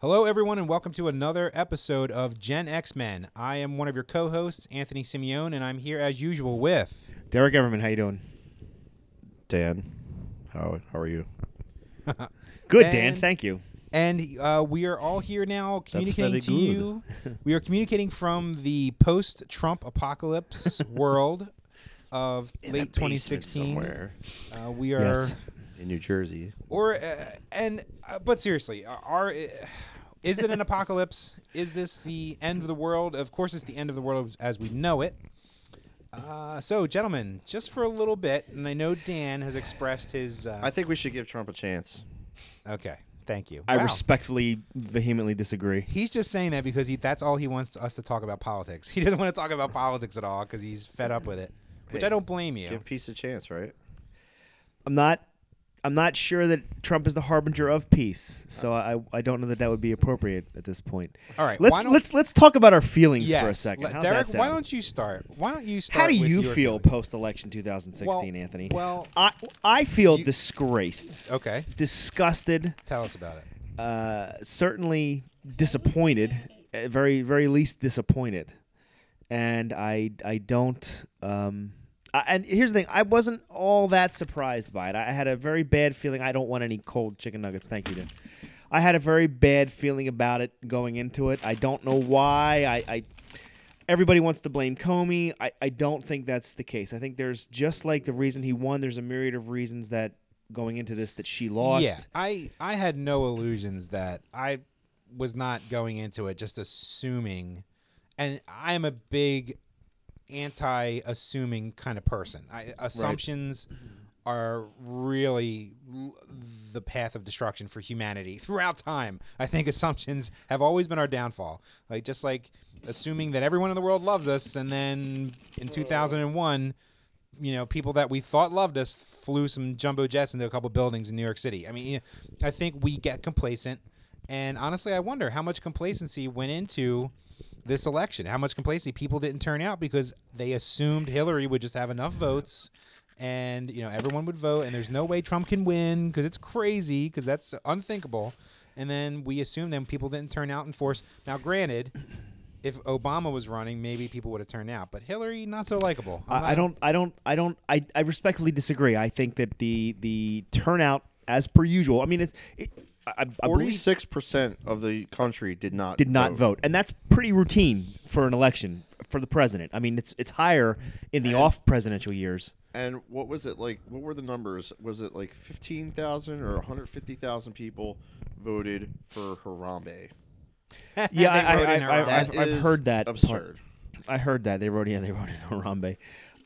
Hello, everyone, and welcome to another episode of Gen X Men. I am one of your co-hosts, Anthony Simeone, and I'm here as usual with. Derek Everman, how you doing? Dan, how how are you? Good, Dan. And- Thank you. And uh, we are all here now communicating very to you. we are communicating from the post-Trump apocalypse world of In a late basement 2016. somewhere Uh, we are, Yes. in New Jersey. or uh, and uh, but seriously, are uh, is it an apocalypse? Is this the end of the world? Of course, it's the end of the world as we know it. Uh, so, gentlemen, just for a little bit, and I know Dan has expressed his. Uh, I think we should give Trump a chance. okay, thank you. I Wow. respectfully, vehemently disagree. He's just saying that because he, that's all he wants us to talk about politics. He doesn't want to talk about politics at all because he's fed up with it, which Hey, I don't blame you. Give peace a chance, right? I'm not. I'm not sure that Trump is the harbinger of peace, so I, I don't know that that would be appropriate at this point. All right, Let's let's let's talk about our feelings yes, for a second. How's Derek, why don't you start? Why don't you start? How do you feel post election 2016, Well- Anthony? Well, I I feel You- disgraced, okay. disgusted, Tell us about it. uh, certainly disappointed, at very very least disappointed, and I I don't. Um, I, and here's the thing: I wasn't all that surprised by it. I had a very bad feeling. I don't want any cold chicken nuggets. Thank you. Dan. I had a very bad feeling about it going into it. I don't know why. I, I everybody wants to blame Comey. I, I don't think that's the case. I think there's just like the reason he won. There's a myriad of reasons that going into this that she lost. Yeah, I I had no illusions that I was not going into it just assuming, and I am a big anti-assuming kind of person. I, assumptions are really the path of destruction for humanity throughout time. I think assumptions have always been our downfall. Like just like assuming that everyone in the world loves us, and then in 2001 you know, people that we thought loved us flew some jumbo jets into a couple buildings in New York City. I mean, I think we get complacent, and honestly, I wonder how much complacency went into this election. How much complacency people didn't turn out because they assumed Hillary would just have enough votes, and you know, everyone would vote, and there's no way Trump can win because it's crazy because that's unthinkable. And then we assumed then people didn't turn out in force. Now, granted. If Obama was running, maybe people would have turned out, but Hillary not so likable. I, I don't. I don't. I don't. I, I respectfully disagree. I think that the the turnout, as per usual. I mean, it's. It, I, I believe Forty-six percent of the country did not did not vote, and that's pretty routine for an election for the president. I mean, it's it's higher in the off presidential years. And what was it like? What were the numbers? Was it like fifteen thousand or one hundred fifty thousand people voted for Harambe? Yeah, They I, wrote I, in I, Harambe. I've, That I've is heard that. part. absurd. I heard that they wrote. Yeah, they wrote in Harambe.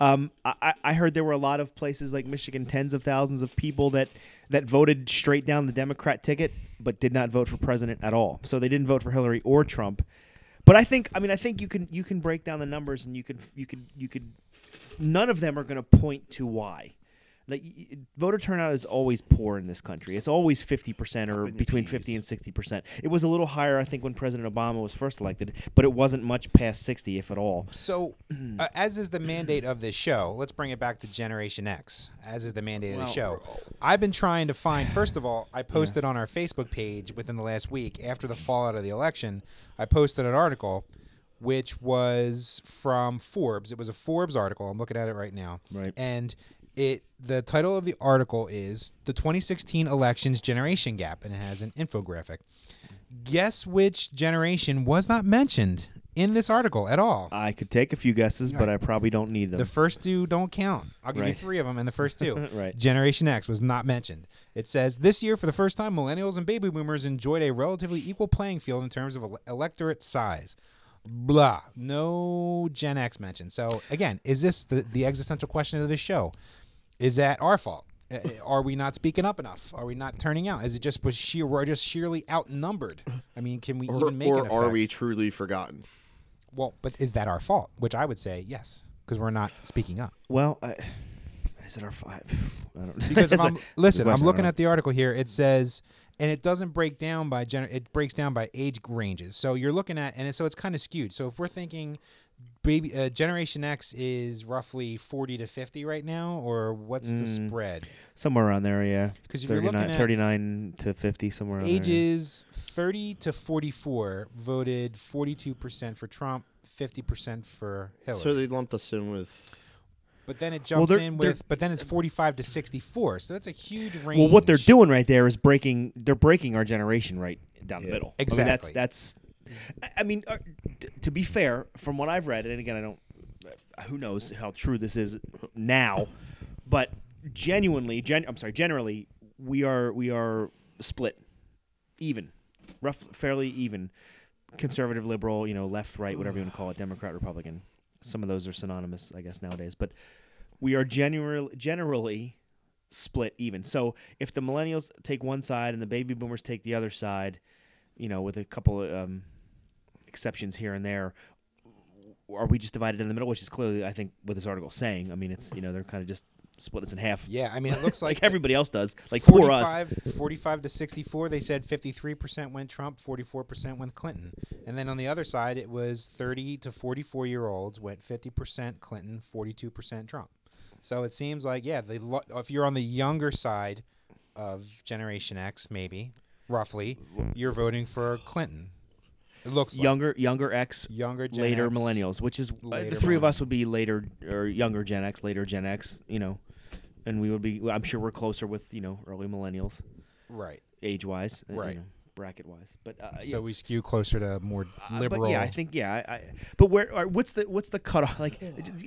Um, I, I- I heard there were a lot of places like Michigan, tens of thousands of people that that voted straight down the Democrat ticket, but did not vote for president at all. So they didn't vote for Hillary or Trump. But I think, I mean, I think you can you can break down the numbers and you could you could you could. None of them are going to point to why. Like y- y- voter turnout is always poor in this country. It's always fifty percent or Up in your between fifty and sixty percent. It was a little higher, I think, when President Obama was first elected, but it wasn't much past sixty, if at all. So, uh, as is the mandate of this show, let's bring it back to Generation X. As is the mandate of the show, I've been trying to find. First of all, I posted on our Facebook page within the last week after the fallout of the election. I posted an article, which was from Forbes. It was a Forbes article. I'm looking at it right now. Right. And it the title of the article is the 2016 elections generation gap, and it has an infographic. Guess which generation was not mentioned in this article at all? I could take a few guesses, but I probably don't need them. The first two don't count. I'll give you three of them, and the first two. Right. Generation X was not mentioned. It says this year, for the first time, millennials and baby boomers enjoyed a relatively equal playing field in terms of ele- electorate size. Blah. No Gen X mentioned. So again, is this the, the existential question of this show? Is that our fault? Uh, Are we not speaking up enough? Are we not turning out? Is it just was sheer? We're just sheerly outnumbered. I mean, can we Or, even make or an are we truly forgotten? Well, but is that our fault? Which I would say yes, because we're not speaking up. well, I, is it our five? I don't know. because That's a- I'm, listen, I'm looking at the article here. It says, and it doesn't break down by gener- It breaks down by age ranges. So you're looking at, and it, so it's kind of skewed. So if we're thinking, baby, uh, Generation X is roughly 40 to 50 right now, or what's the Mm. spread? somewhere around there. Yeah, Because if you're 39, looking at 39 to 50, somewhere around there. ages 30 to 44, voted 42% for Trump, 50% for Hillary. So they lumped us in with. but then it Well, jumps they're- in they're- with, but then it's 45 to 64. So that's a huge range. Well, what they're doing right there is breaking. They're breaking our generation right down the Yeah. middle. Exactly. I mean, that's that's. I- mean, uh, to be fair, from what I've read, and again, I don't. uh, Who knows how true this is now, but genuinely, gen, I'm sorry, generally, we are we are split, even, rough, fairly even, conservative, liberal, you know, left, right, whatever you want to call it, Democrat, Republican. Some of those are synonymous, I guess, nowadays. But we are generally generally split even. So if the millennials take one side and the baby boomers take the other side, you know, with a couple of um, exceptions here and there, are we just divided in the middle? Which is clearly, I think, what this article is saying. I mean, it's you know they're kind of just split us in half, Yeah, I mean, it looks like like everybody else does, like for us. 45, 45 to 64, they said 53% went Trump, 44% went Clinton. And then on the other side, it was 30 to 44 year olds went 50% Clinton, 42% Trump. So it seems like, yeah, they lo- if you're on the younger side of Generation X, maybe, roughly, you're voting for Clinton. It looks like Younger, younger X, younger Gen later X. millennials, which is uh, Later the three of us would be later or younger Gen X, later Gen X, you know, and we would be. I'm sure we're closer with you know early millennials, Right. age wise, Right. You know, bracket wise. But uh, So yeah. we skew closer to more Uh, liberal. But yeah, I think yeah. I, I but where or what's the what's the cutoff? Like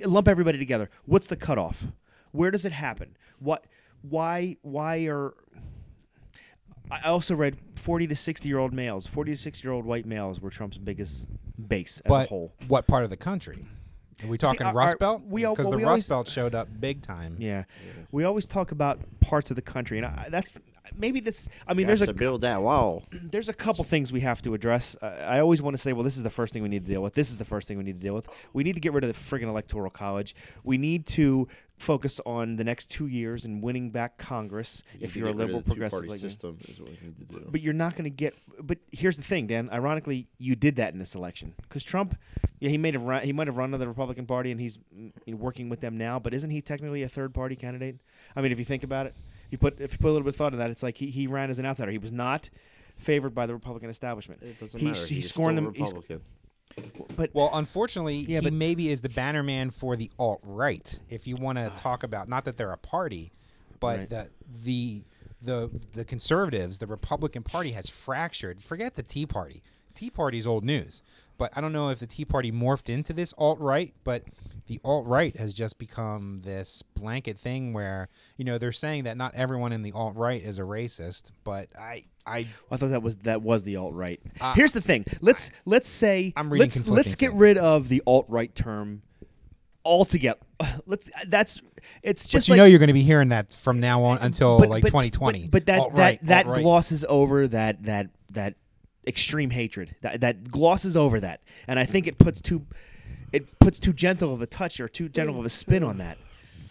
lump everybody together. What's the cutoff? Where does it happen? What? Why? Why are? I I also read forty to sixty year old males, forty to sixty year old white males were Trump's biggest base as but a whole. what part of the country? Are we talking our- Rust Belt? Because well, the we Rust always- Belt showed up big time. Yeah. we always talk about parts of the country, and I, that's maybe this. I mean, there's a build that wall. there's a couple things we have to address. Uh, I always want to say, well, this is the first thing we need to deal with. This is the first thing we need to deal with. We need to get rid of the friggin' electoral college. We need to focus on the next two years and winning back Congress. You if you're a liberal progressive like system is what we need to do. But you're not going to get. But here's the thing, Dan. Ironically, you did that in this election because Trump, yeah, he may have run. He might have run to the Republican Party, and he's mm, working with them now. But isn't he technically a third party candidate? I mean, if you think about it, you put if you put a little bit of thought in that, it's like he, he ran as an outsider. He was not favored by the Republican establishment. it doesn't he's- matter. he's He's, still them- he's- Republican. But Well, unfortunately, Yeah, he but- maybe is the banner man for the alt right. If you want to ah. talk about not that they're a party, but Right. the the the the conservatives, the Republican Party has fractured. Forget the Tea Party. Tea Party's old news. But I don't know if the Tea Party morphed into this alt right, but the alt right has just become this blanket thing where you know they're saying that not everyone in the alt right is a racist, but I I I thought that was that was the alt right. Uh, Here's the thing. Let's let's say I'm reading let's let's get things. rid of the alt right term altogether. Let's that's it's just but you like, know you're going to be hearing that from now on until but- like but- 2020. But, but that Alt-right, that that alt-right. glosses over that that that extreme hatred. That that glosses over that, and I think it puts too it puts too gentle of a touch or too gentle of a spin on that.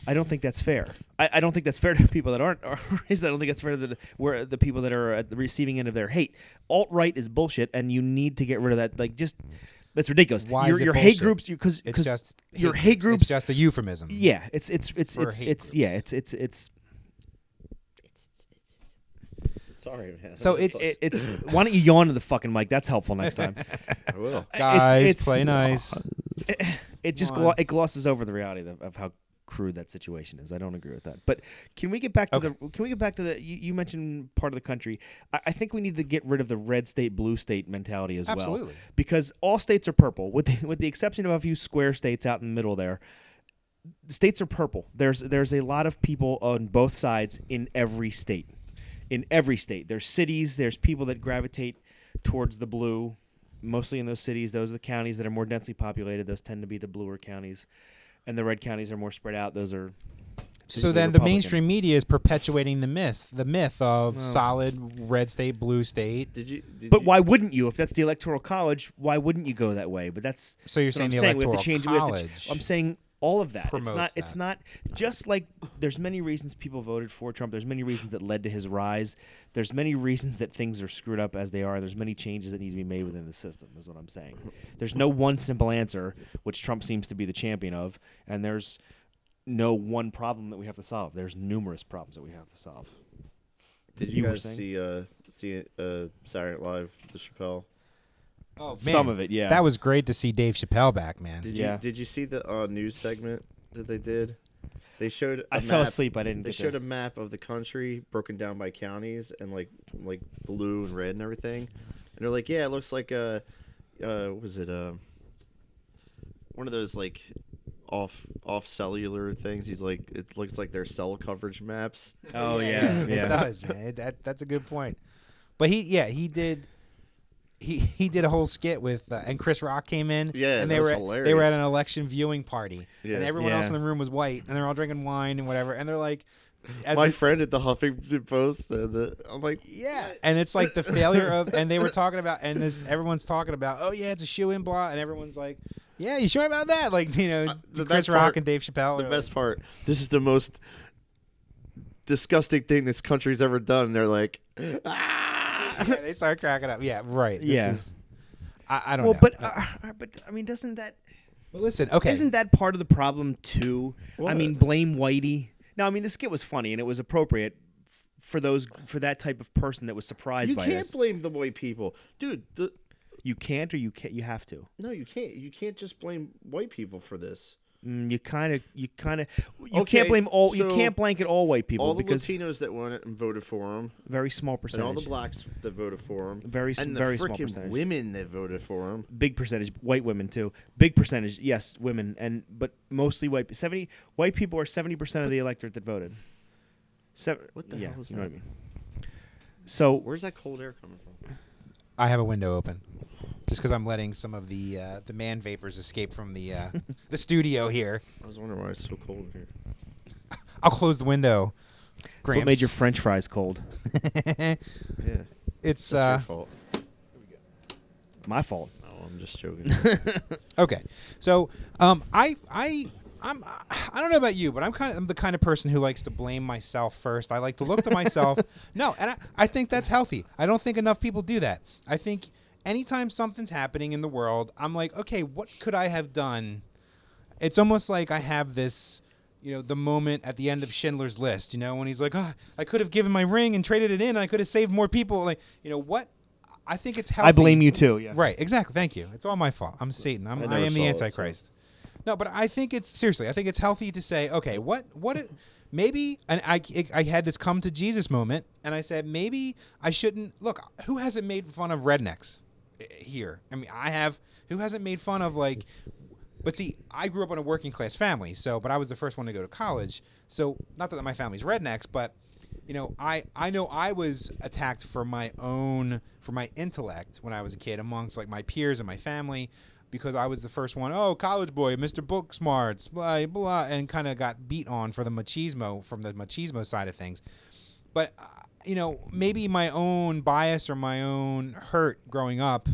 I don't think that's fair. I, I don't think that's fair to people that aren't. Are racist. I don't think that's fair to the, where the people that are at the receiving end of their hate. Alt right is bullshit, and you need to get rid of that. Like just that's ridiculous. Why your is it your hate groups, because It's just your hate groups. It's just a euphemism. yeah, it's it's it's for it's it's yeah, it's it's it's Sorry, man. So it's- it, it's why don't you yawn to the fucking mic? That's helpful next time. I will. Guys, it's, it's, play nice. It just glo- it glosses over the reality of, of how crude that situation is. I don't agree with that. But can we get back to Okay. the? Can we get back to the? You, you mentioned part of the country. I, I think we need to get rid of the red state, blue state mentality as well. Absolutely. Because all states are purple, with the, with the exception of a few square states out in the middle there. States are purple. There's there's a lot of people on both sides in every state. In every state, there's cities. There's people that gravitate towards the blue mostly in those cities. Those are the counties that are more densely populated. Those tend to be the bluer counties, and the red counties are more spread out. Those are So typically then the mainstream media is perpetuating the myth, the myth of Well- solid red state, blue state. Did you? Did But you, why wouldn't you? If that's the electoral college, why wouldn't you go that way? But that's So you're saying I'm the saying. We have electoral to change. We have to ch- college. I'm saying all of that. It's promotes not. It's not just like there's many reasons people voted for Trump. There's many reasons that led to his rise. There's many reasons that things are screwed up as they are. There's many changes that need to be made within the system. Is what I'm saying. There's no one simple answer, which Trump seems to be the champion of, and there's no one problem that we have to solve. There's numerous problems that we have to solve. Did You you, guys see uh see uh Saturday Night Live the Chappelle? Oh, Some of it, yeah. That was great to see Dave Chappelle back, man. Did Yeah. you did you see the uh, news segment that they did? They showed. I I fell asleep. I didn't. They get showed to- a map of the country broken down by counties and like like blue and red and everything, and they're like, yeah, it looks like uh, uh, what was it uh, one of those like off off cellular things. He's like, it looks like their cell coverage maps. Oh yeah, it does, man. That that's a good point. But he, yeah, he did. He he did a whole skit with, uh, and Chris Rock came in. Yeah, and they were they were at an election viewing party, Yeah. and everyone else in the room was white, and they're all drinking wine and whatever, and they're like, as My the- friend at the Huffington Post, uh, the, I'm like, Yeah, and it's like the failure of, and they were talking about, and this everyone's talking about, oh yeah, it's a shoe in blah, and everyone's like, yeah, you sure about that? Like you know, Uh, the Chris best Rock part- and Dave Chappelle. the best part. This is the most disgusting thing this country's ever done. And they're like, ah. they start cracking up. Yeah, right. This Yeah. is- I, I don't Well, know. but Uh, uh, but I mean, doesn't that but listen, okay, Isn't that part of the problem too? I mean, blame Whitey. Now, I mean, the skit was funny and it was appropriate f- for those for that type of person that was surprised by it. you by can't this. blame the white people, dude. The, you can't, or you can't. You have to. no, you can't. You can't just blame white people for this. Mm, you kind of, you kind of, you Okay, can't blame all. you can't blanket all white people all the because Latinos that went and voted for him, very small percentage, and percentage. all the blacks that voted for him, Very s- and the very small percentage. women that voted for him. big percentage white women too big percentage yes women and but mostly white 70 white people are 70% of the electorate that voted Seven, What the yeah, hell is you know what i that? mean so Where's that cold air coming from? I have a window open, just because I'm letting some of the uh, the man vapors escape from the uh, the studio here. I was wondering why it's so cold in here. I'll close the window. That's what made your french fries cold Yeah, it's that's uh, your fault. my fault Oh, I'm just joking. Okay, so um, I I I'm I don't know about you, but I'm kind of I'm the kind of person who likes to blame myself first. I like to look to myself. no, and I, I think that's healthy. I don't think enough people do that. I think anytime something's happening in the world, I'm like, okay, what could I have done? It's almost like I have this. You know, the moment at the end of Schindler's List, you know, when he's like, oh, I could have given my ring and traded it in, and I could have saved more people. Like, you know, what? I think it's healthy. i blame you too yeah Right, exactly. Thank you. It's all my fault. I'm Satan. I'm, I I, am the it, so- Antichrist. No, but I think it's seriously. I think it's healthy to say, okay, what, what, it, maybe, and I, I had this come to Jesus moment, and I said, maybe I shouldn't. Look, who hasn't made fun of rednecks here? I mean, I have. Who hasn't made fun of like? But see, I grew up in a working class family, so but I was the first one to go to college. So not that my family's rednecks, but you know, I I know I was attacked for my own for my intellect when I was a kid amongst like my peers and my family because I was the first one. Oh, college boy, Mr. Book Smarts, blah blah, and kind of got beat on for the machismo from the machismo side of things. But uh, you know, maybe my own bias or my own hurt growing up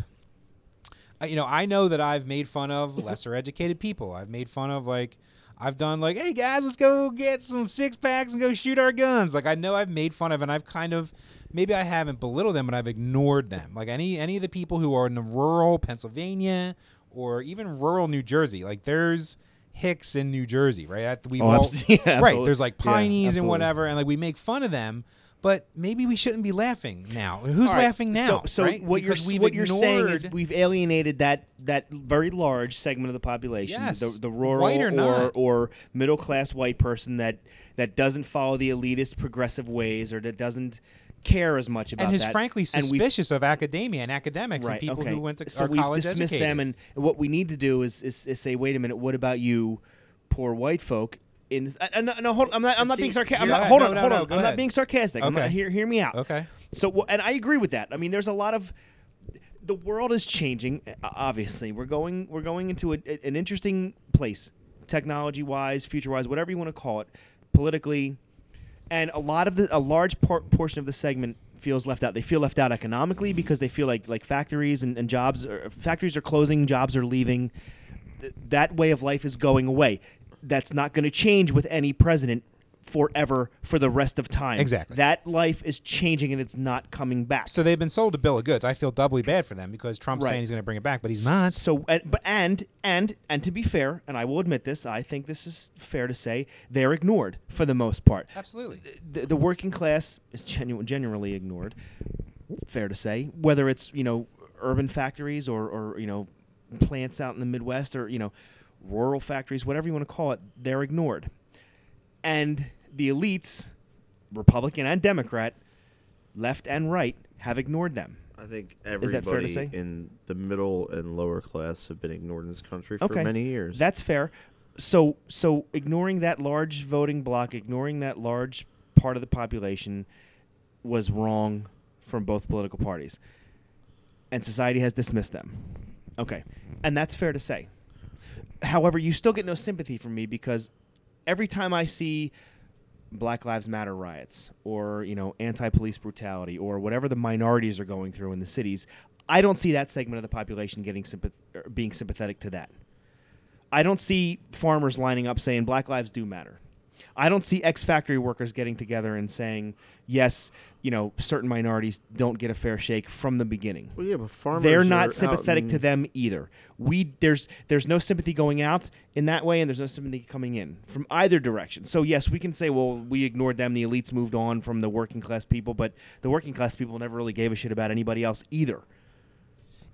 uh, you know, I know that I've made fun of lesser educated people. I've made fun of like I've done like, hey guys, let's go get some six packs and go shoot our guns. Like I know I've made fun of and I've kind of maybe I haven't belittled them, but I've ignored them. Like any any of the people who are in the rural Pennsylvania or even rural New Jersey. Like there's Hicks in New Jersey, right? We Oh, all yeah, right. There's like Yeah, Pineys and whatever, and like we make fun of them. But maybe we shouldn't be laughing now. Who's right, laughing now? So, so right? what Because you're what you're saying is we've alienated that that very large segment of the population, Yes, the, the rural white or or middle class white person that that doesn't follow the elitist progressive ways or that doesn't care as much about and is that. frankly suspicious of academia and academics right, and people okay. who went to college. so we've college dismissed educated. them, and what we need to do is, is is say, wait a minute, what about you, poor white folk? In this, uh, no, no, hold, I'm not. I'm not see, being sarcastic. I'm not, hold ahead. on, No, hold no, on. I'm not being sarcastic. I'm not, Okay. hear hear me out. okay. So, and I agree with that. I mean, there's a lot of the world is changing. uh, Obviously, we're going we're going into a, an interesting place, technology wise, future wise, whatever you want to call it, politically, and a lot of the a large por- portion of the segment feels left out. They feel left out economically because they feel like like factories and, and jobs are, factories are closing, jobs are leaving. Th- that way of life is going away. That's not going to change with any president forever for the rest of time. Exactly. That life is changing and it's not coming back. So they've been sold a bill of goods. I feel doubly bad for them because Trump's Right. saying he's going to bring it back, but he's not. So, and, but and and and to be fair, and I will admit this, I think this is fair to say, they're ignored for the most part. Absolutely. The, the working class is genu- generally ignored. Fair to say, whether it's you know urban factories or or you know plants out in the Midwest or you know rural factories, whatever you want to call it, they're ignored. And the elites, Republican and Democrat, left and right, have ignored them. I think that fair to everybody in the middle and lower class have been ignored in this country for Okay. many years. That's fair. So so ignoring that large voting block, ignoring that large part of the population was wrong from both political parties. And society has dismissed them. Okay. And that's fair to say. However, you still get no sympathy from me because every time I see Black Lives Matter riots or, you know, anti-police brutality or whatever the minorities are going through in the cities, I don't see that segment of the population getting sympath- being sympathetic to that. I don't see farmers lining up saying Black lives do matter. I don't see ex factory workers getting together and saying, yes, you know, certain minorities don't get a fair shake from the beginning. well, yeah, but farmers They're are not sympathetic to them either. We there's there's no sympathy going out in that way, and there's no sympathy coming in from either direction. So yes, we can say, well, we ignored them. The elites moved on from the working class people, but the working class people never really gave a shit about anybody else either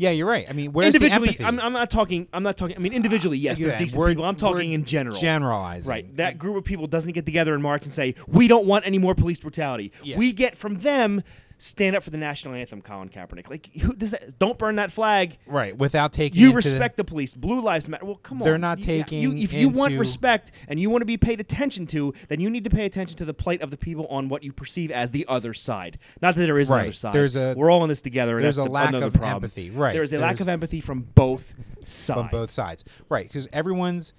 Yeah, you're right. I mean, where's the individually, empathy? I'm, I'm not talking. I'm not talking. I mean, individually, yes, they're decent We're- people. I'm talking we're in general. Generalizing. Right. That group of people doesn't get together in March and say, "We don't want any more police brutality." Yeah. We get from them, "Stand up for the national anthem," Colin Kaepernick. Like, who does that? Don't burn that flag. Right. Without taking You respect the police. Blue lives matter. Well, come on. They're not You- taking You, if you want respect and you want to be paid attention to, then you need to pay attention to the plight of the people on what you perceive as the other side. Not that there is Right. another side. There's a- We're all in this together. And there's a the, lack of problem. empathy. Right. There is a lack of empathy from both sides. on both sides. Right, because everyone's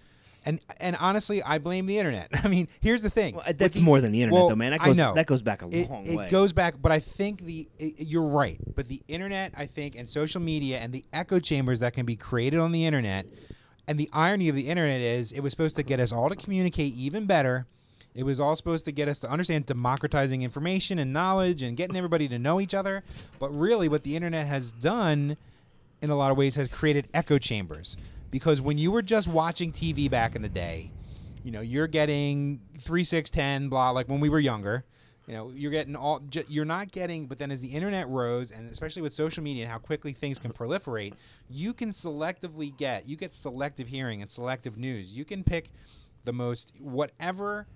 and and honestly, I blame the internet. I mean, here's the thing. Well, that's the- more than the internet, well, though, man. That I goes, know. that goes back a it, long it way. It goes back, but I think the it, you're right. But the internet, I think, and social media and the echo chambers that can be created on the internet, and the irony of the internet is it was supposed to get us all to communicate even better. It was all supposed to get us to understand democratizing information and knowledge and getting everybody to know each other. But really, what the internet has done in a lot of ways has created echo chambers because when you were just watching TV back in the day, you know, you're getting 3 six, ten, blah like when we were younger. You know, you're getting all you're not getting but then as the internet rose and especially with social media and how quickly things can proliferate, you can selectively get you get selective hearing and selective news. You can pick the most whatever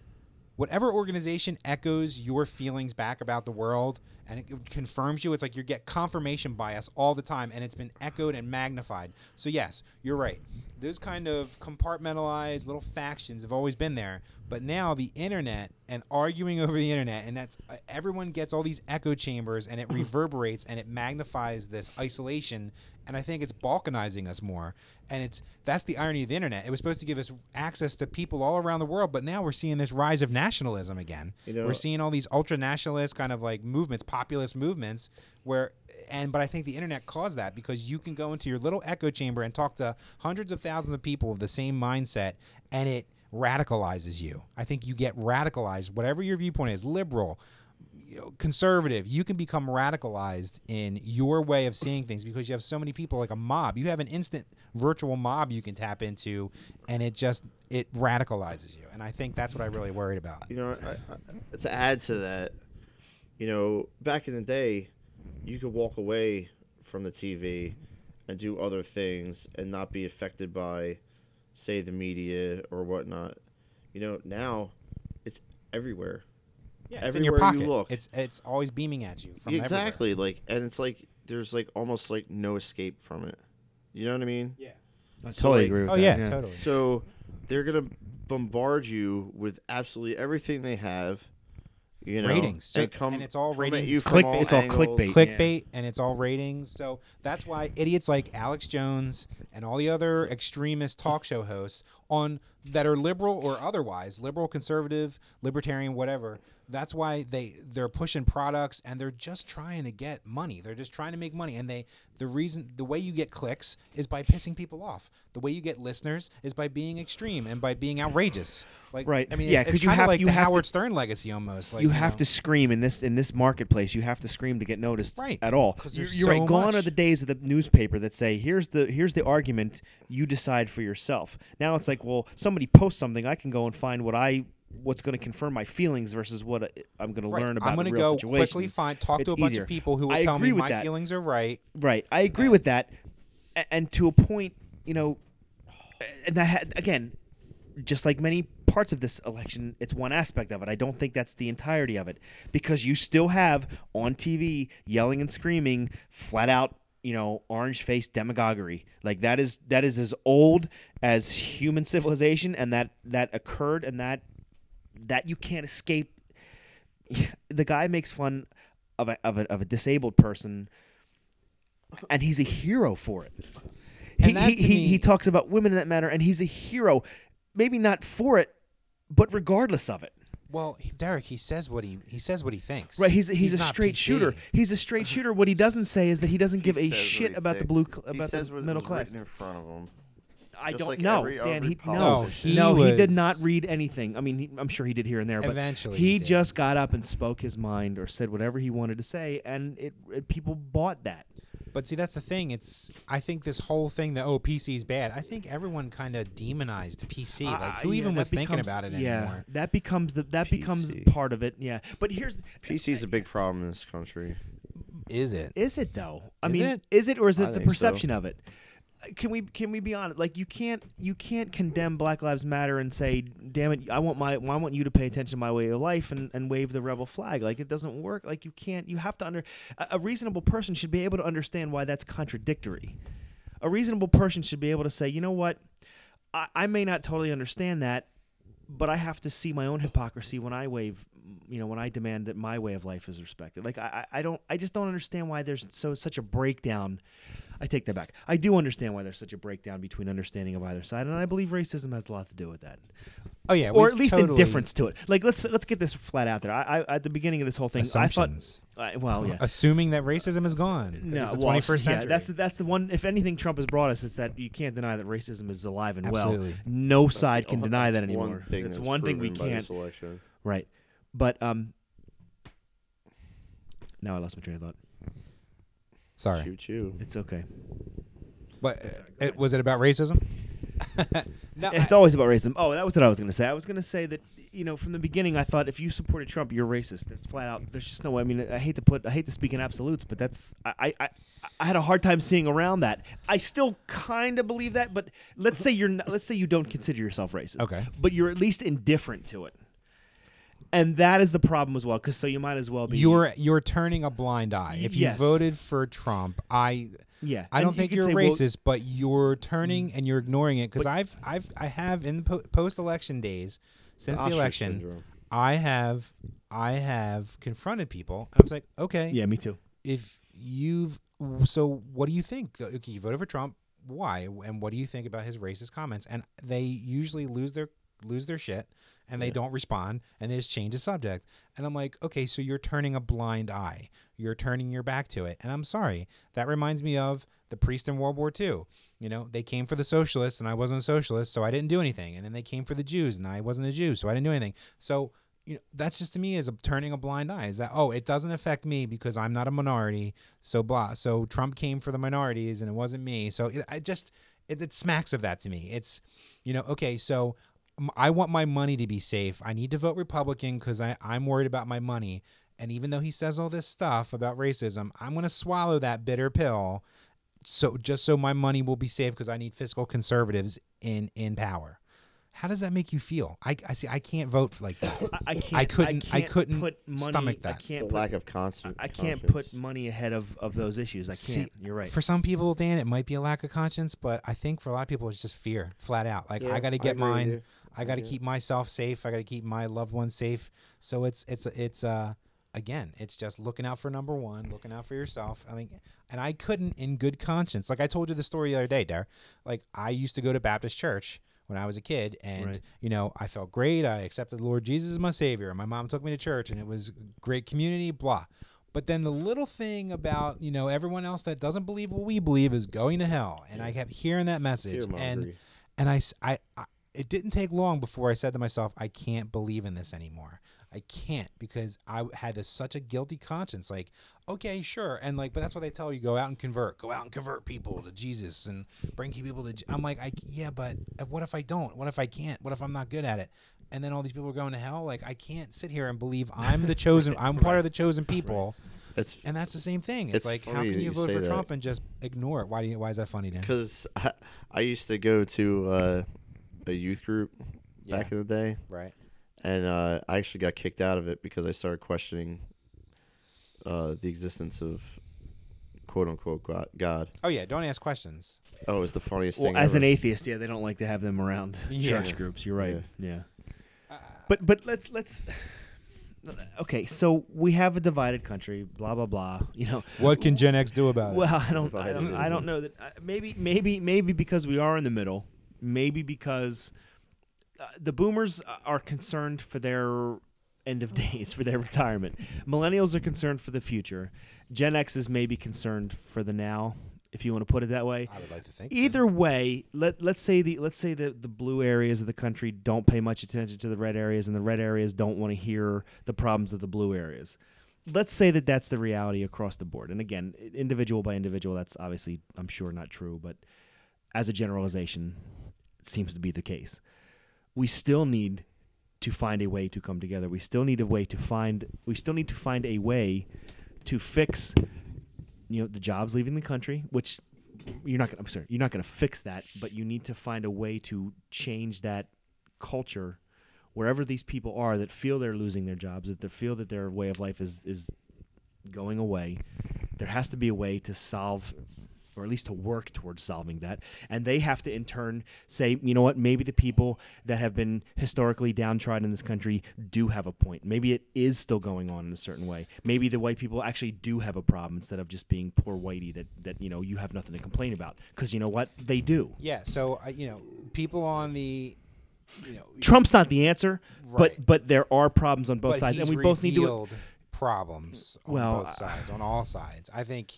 whatever organization echoes your feelings back about the world and it confirms you it's like you get confirmation bias all the time and it's been echoed and magnified. So yes you're right those kind of compartmentalized little factions have always been there but now the internet and arguing over the internet and that's uh, everyone gets all these echo chambers and it reverberates and it magnifies this isolation and I think it's balkanizing us more. And it's that's the irony of the internet. It was supposed to give us access to people all around the world, but now we're seeing this rise of nationalism again. You know- we're seeing all these ultra nationalist kind of like movements, populist movements, where and but I think the internet caused that because you can go into your little echo chamber and talk to hundreds of thousands of people with the same mindset, and it radicalizes you. I think you get radicalized, whatever your viewpoint is, liberal, you know, conservative, you can become radicalized in your way of seeing things because you have so many people like a mob. You have an instant virtual mob you can tap into, and it just it radicalizes you. And I think that's what I really worried about. You know, I, I, to add to that, you know, back in the day, you could walk away from the TV and do other things and not be affected by, say, the media or whatnot. You know, now it's everywhere. Yeah, it's in your Everywhere you pocket. look. It's it's always beaming at you from everywhere. exactly. Like, and it's like there's like almost like no escape from it. You know what I mean? Yeah. I So, totally like- agree with Oh that. yeah, totally. So they're gonna bombard you with absolutely everything they have. You know, ratings. So- and come and it's all ratings. It's click- all it's all clickbait. clickbait and it's all ratings. So that's why idiots like Alex Jones and all the other extremist talk show hosts on that are liberal or otherwise, liberal, conservative, libertarian, whatever, That's why they they're pushing products and they're just trying to get money. They're just trying to make money. And they the reason the way you get clicks is by pissing people off. The way you get listeners is by being extreme and by being outrageous. Like Right. I mean, Yeah, it's, 'cause it's you kind of have- like you the have to- Howard Stern legacy almost. Like you have know. to scream in this in this marketplace. You have to scream to get noticed Right. at all. You're, you're right. so Gone are the days of the newspaper that say, "Here's the here's the argument. You decide for yourself." Now it's like, well, somebody posts something, I can go and find what I what's going to confirm my feelings versus what I'm going to learn about the situation? I'm gonna go situation. quickly find talk It's to a bunch easier. of people who will I tell me my that. feelings are right. Right. I agree with that. A- And to a point, you know, and that had, again, just like many parts of this election, it's one aspect of it. I don't think that's the entirety of it because you still have on TV yelling and screaming, flat out, you know, orange faced demagoguery. Like that is that is as old as human civilization, and that that occurred, and that that you can't escape. The guy makes fun of a, of a, of a disabled person and he's a hero for it. He, he, to he, he talks about women in that manner, and he's a hero. Maybe not for it, but regardless of it. Well, Derek, he says what he he says what he thinks. Right? He's he's, a straight PC. shooter. He's a straight shooter. What he doesn't say is that he doesn't give He a shit he about the blue cl- he about says the what middle was class. written in front of him. I just don't like know, every Dan. He, no, politician. he no, he did was- not read anything. I mean, he, I'm sure he did here and there, but Eventually he, he did. just got up and spoke his mind or said whatever he wanted to say, and it, it people bought that. But see, that's the thing. It's I think this whole thing that oh is bad. I think everyone kind of demonized PC. Like Uh, who yeah, even that was thinking becomes- about it yeah, anymore? that becomes the that becomes PC. part of it. Yeah, but here's PC is a big problem in this country. Is it? is it though? I Is mean, it? is it or is I it the think so. perception of it? Can we can we be honest? Like you can't you can't condemn Black Lives Matter and say, "Damn it, I want my I want you to pay attention to my way of life and, and wave the rebel flag." Like it doesn't work. Like you can't. You have to under a, a reasonable person should be able to understand why that's contradictory. A reasonable person should be able to say, "You know what? I, I may not totally understand that, but I have to see my own hypocrisy when I wave, you know, when I demand that my way of life is respected. Like I I don't, I just don't understand why there's so such a breakdown. I take that back. I do understand why there's such a breakdown between understanding of either side, and I believe racism has a lot to do with that, Oh yeah, or at least totally- indifference to it. Like let's let's get this flat out there. I, I at the beginning of this whole thing, I thought, I, well, yeah. Assuming that racism is gone. No, it's the well, 21st century. yeah, that's the, that's the one. If anything, Trump has brought us. It's that you can't deny that racism is alive and Absolutely. well. No That's side can deny that anymore. One thing it's that's one thing we can't. Right. But um now I lost my train of thought. Sorry, Choo choo. It's okay. but uh, it, was it about racism? no, It's always about racism. Oh, that was what I was going to say. I was going to say that you know from the beginning I thought if you supported Trump you're racist. That's flat out. There's just no way. I mean, I hate to put I hate to speak in absolutes, but that's I I, I, I had a hard time seeing around that. I still kind of believe that, but let's say you're not, let's say you don't consider yourself racist. Okay. But you're at least indifferent to it. And that is the problem as well, because so you might as well be. you're you're turning a blind eye. If you Yes. voted for Trump, I yeah. I don't you think could you're say, well, racist, but you're turning and you're ignoring it because I've I've I have in po- post election days since the Ostrich election, syndrome. I have I have confronted people and I was like, okay, yeah, me too. if you've so what do you think? Okay, you voted for Trump. Why? And what do you think about his racist comments? And they usually lose their lose their shit and they don't respond and they just change the subject. And I'm like, okay, so you're turning a blind eye. You're turning your back to it. And I'm sorry. That reminds me of the priest in World War II. You know, they came for the socialists and I wasn't a socialist, so I didn't do anything. And then they came for the Jews and I wasn't a Jew, so I didn't do anything. So you know, that's just to me is a turning a blind eye. Is that oh, it doesn't affect me because I'm not a minority. So blah. So Trump came for the minorities and it wasn't me. So it, I just it, it smacks of that to me. It's you know okay. So I want my money to be safe. I need to vote Republican because I I'm worried about my money. And even though he says all this stuff about racism, I'm gonna swallow that bitter pill. So just so my money will be safe because I need fiscal conservatives in in power. How does that make you feel? I, I see. I can't vote like that. I, I can't. I couldn't- I can't couldn't put money, stomach I that. can't It's put, lack of conscience. I can't put money ahead of, of those issues. I can't. See, You're right. For some people, Dan, it might be a lack of conscience, but I think for a lot of people, it's just fear, flat out. Like Yeah, I got to get agree with mine. I got to Yeah. keep myself safe. I got to keep my loved ones safe. So it's it's it's uh again, it's just looking out for number one, looking out for yourself. I mean, and I couldn't, in good conscience, like I told you the story the other day, Dar. Like I used to go to Baptist church when I was a kid, and Right. you know I felt great. I accepted the Lord Jesus as my Savior. My mom took me to church, and it was great community. Blah. But then the little thing about you know everyone else that doesn't believe what we believe is going to hell, and I kept hearing that message, and and I- I- it didn't take long before I said to myself, I can't believe in this anymore. I can't because I had this such a guilty conscience. Like, okay, sure, and like, but that's what they tell you: go out and convert, go out and convert people to Jesus, and bring people to. Je-" I'm like, I yeah, but uh, what if I don't? What if I can't? What if I'm not good at it? And then all these people are going to hell. Like, I can't sit here and believe I'm the chosen. I'm part of the chosen people. It's And that's the same thing. It's, It's like, how can you vote for that. Trump and just ignore it? Why do you? Why is that funny, Dan? because I, I used to go to uh, a youth group back Yeah. in the day, Right. and uh, I actually got kicked out of it because I started questioning uh, the existence of quote unquote God- God. Oh yeah. Don't ask questions. Oh, it was the funniest Well, thing. as ever. an atheist, yeah, they don't like to have them around Yeah. church groups. You're right. Yeah. Uh, But but let's let's. Okay, so we have a divided country. Blah blah blah. You know. What can Gen X do about it? Well, I don't, I don't, I don't know that. Uh, maybe, maybe, maybe because we are in the middle. Maybe because uh, the boomers are concerned for their end of days, for their retirement. Millennials are concerned for the future. Gen X is maybe concerned for the now, if you want to put it that way. I would like to think. so. Either way, let let's say the let's say the the blue areas of the country don't pay much attention to the red areas, and the red areas don't want to hear the problems of the blue areas. Let's say that that's the reality across the board. And again, individual by individual, that's obviously I'm sure not true, but as a generalization, seems to be the case. We still need to find a way to come together. We still need a way to find. We still need to find a way to fix you know the jobs leaving the country, which you're not gonna. I'm sorry, you're not gonna fix that, but you need to find a way to change that culture wherever these people are that feel they're losing their jobs, that they feel that their way of life is is going away. There has to be a way to solve or at least to work towards solving that. And they have to, in turn, say, you know what, maybe the people that have been historically downtrodden in this country do have a point. Maybe it is still going on in a certain way. Maybe the white people actually do have a problem instead of just being poor whitey that, that you know, you have nothing to complain about. Because you know what? They do. Yeah. So uh, you know, people on the, you know, Trump's not the answer, Right. but but there are problems on both but sides, and we both need to. problems on Well, both sides, on all sides. I think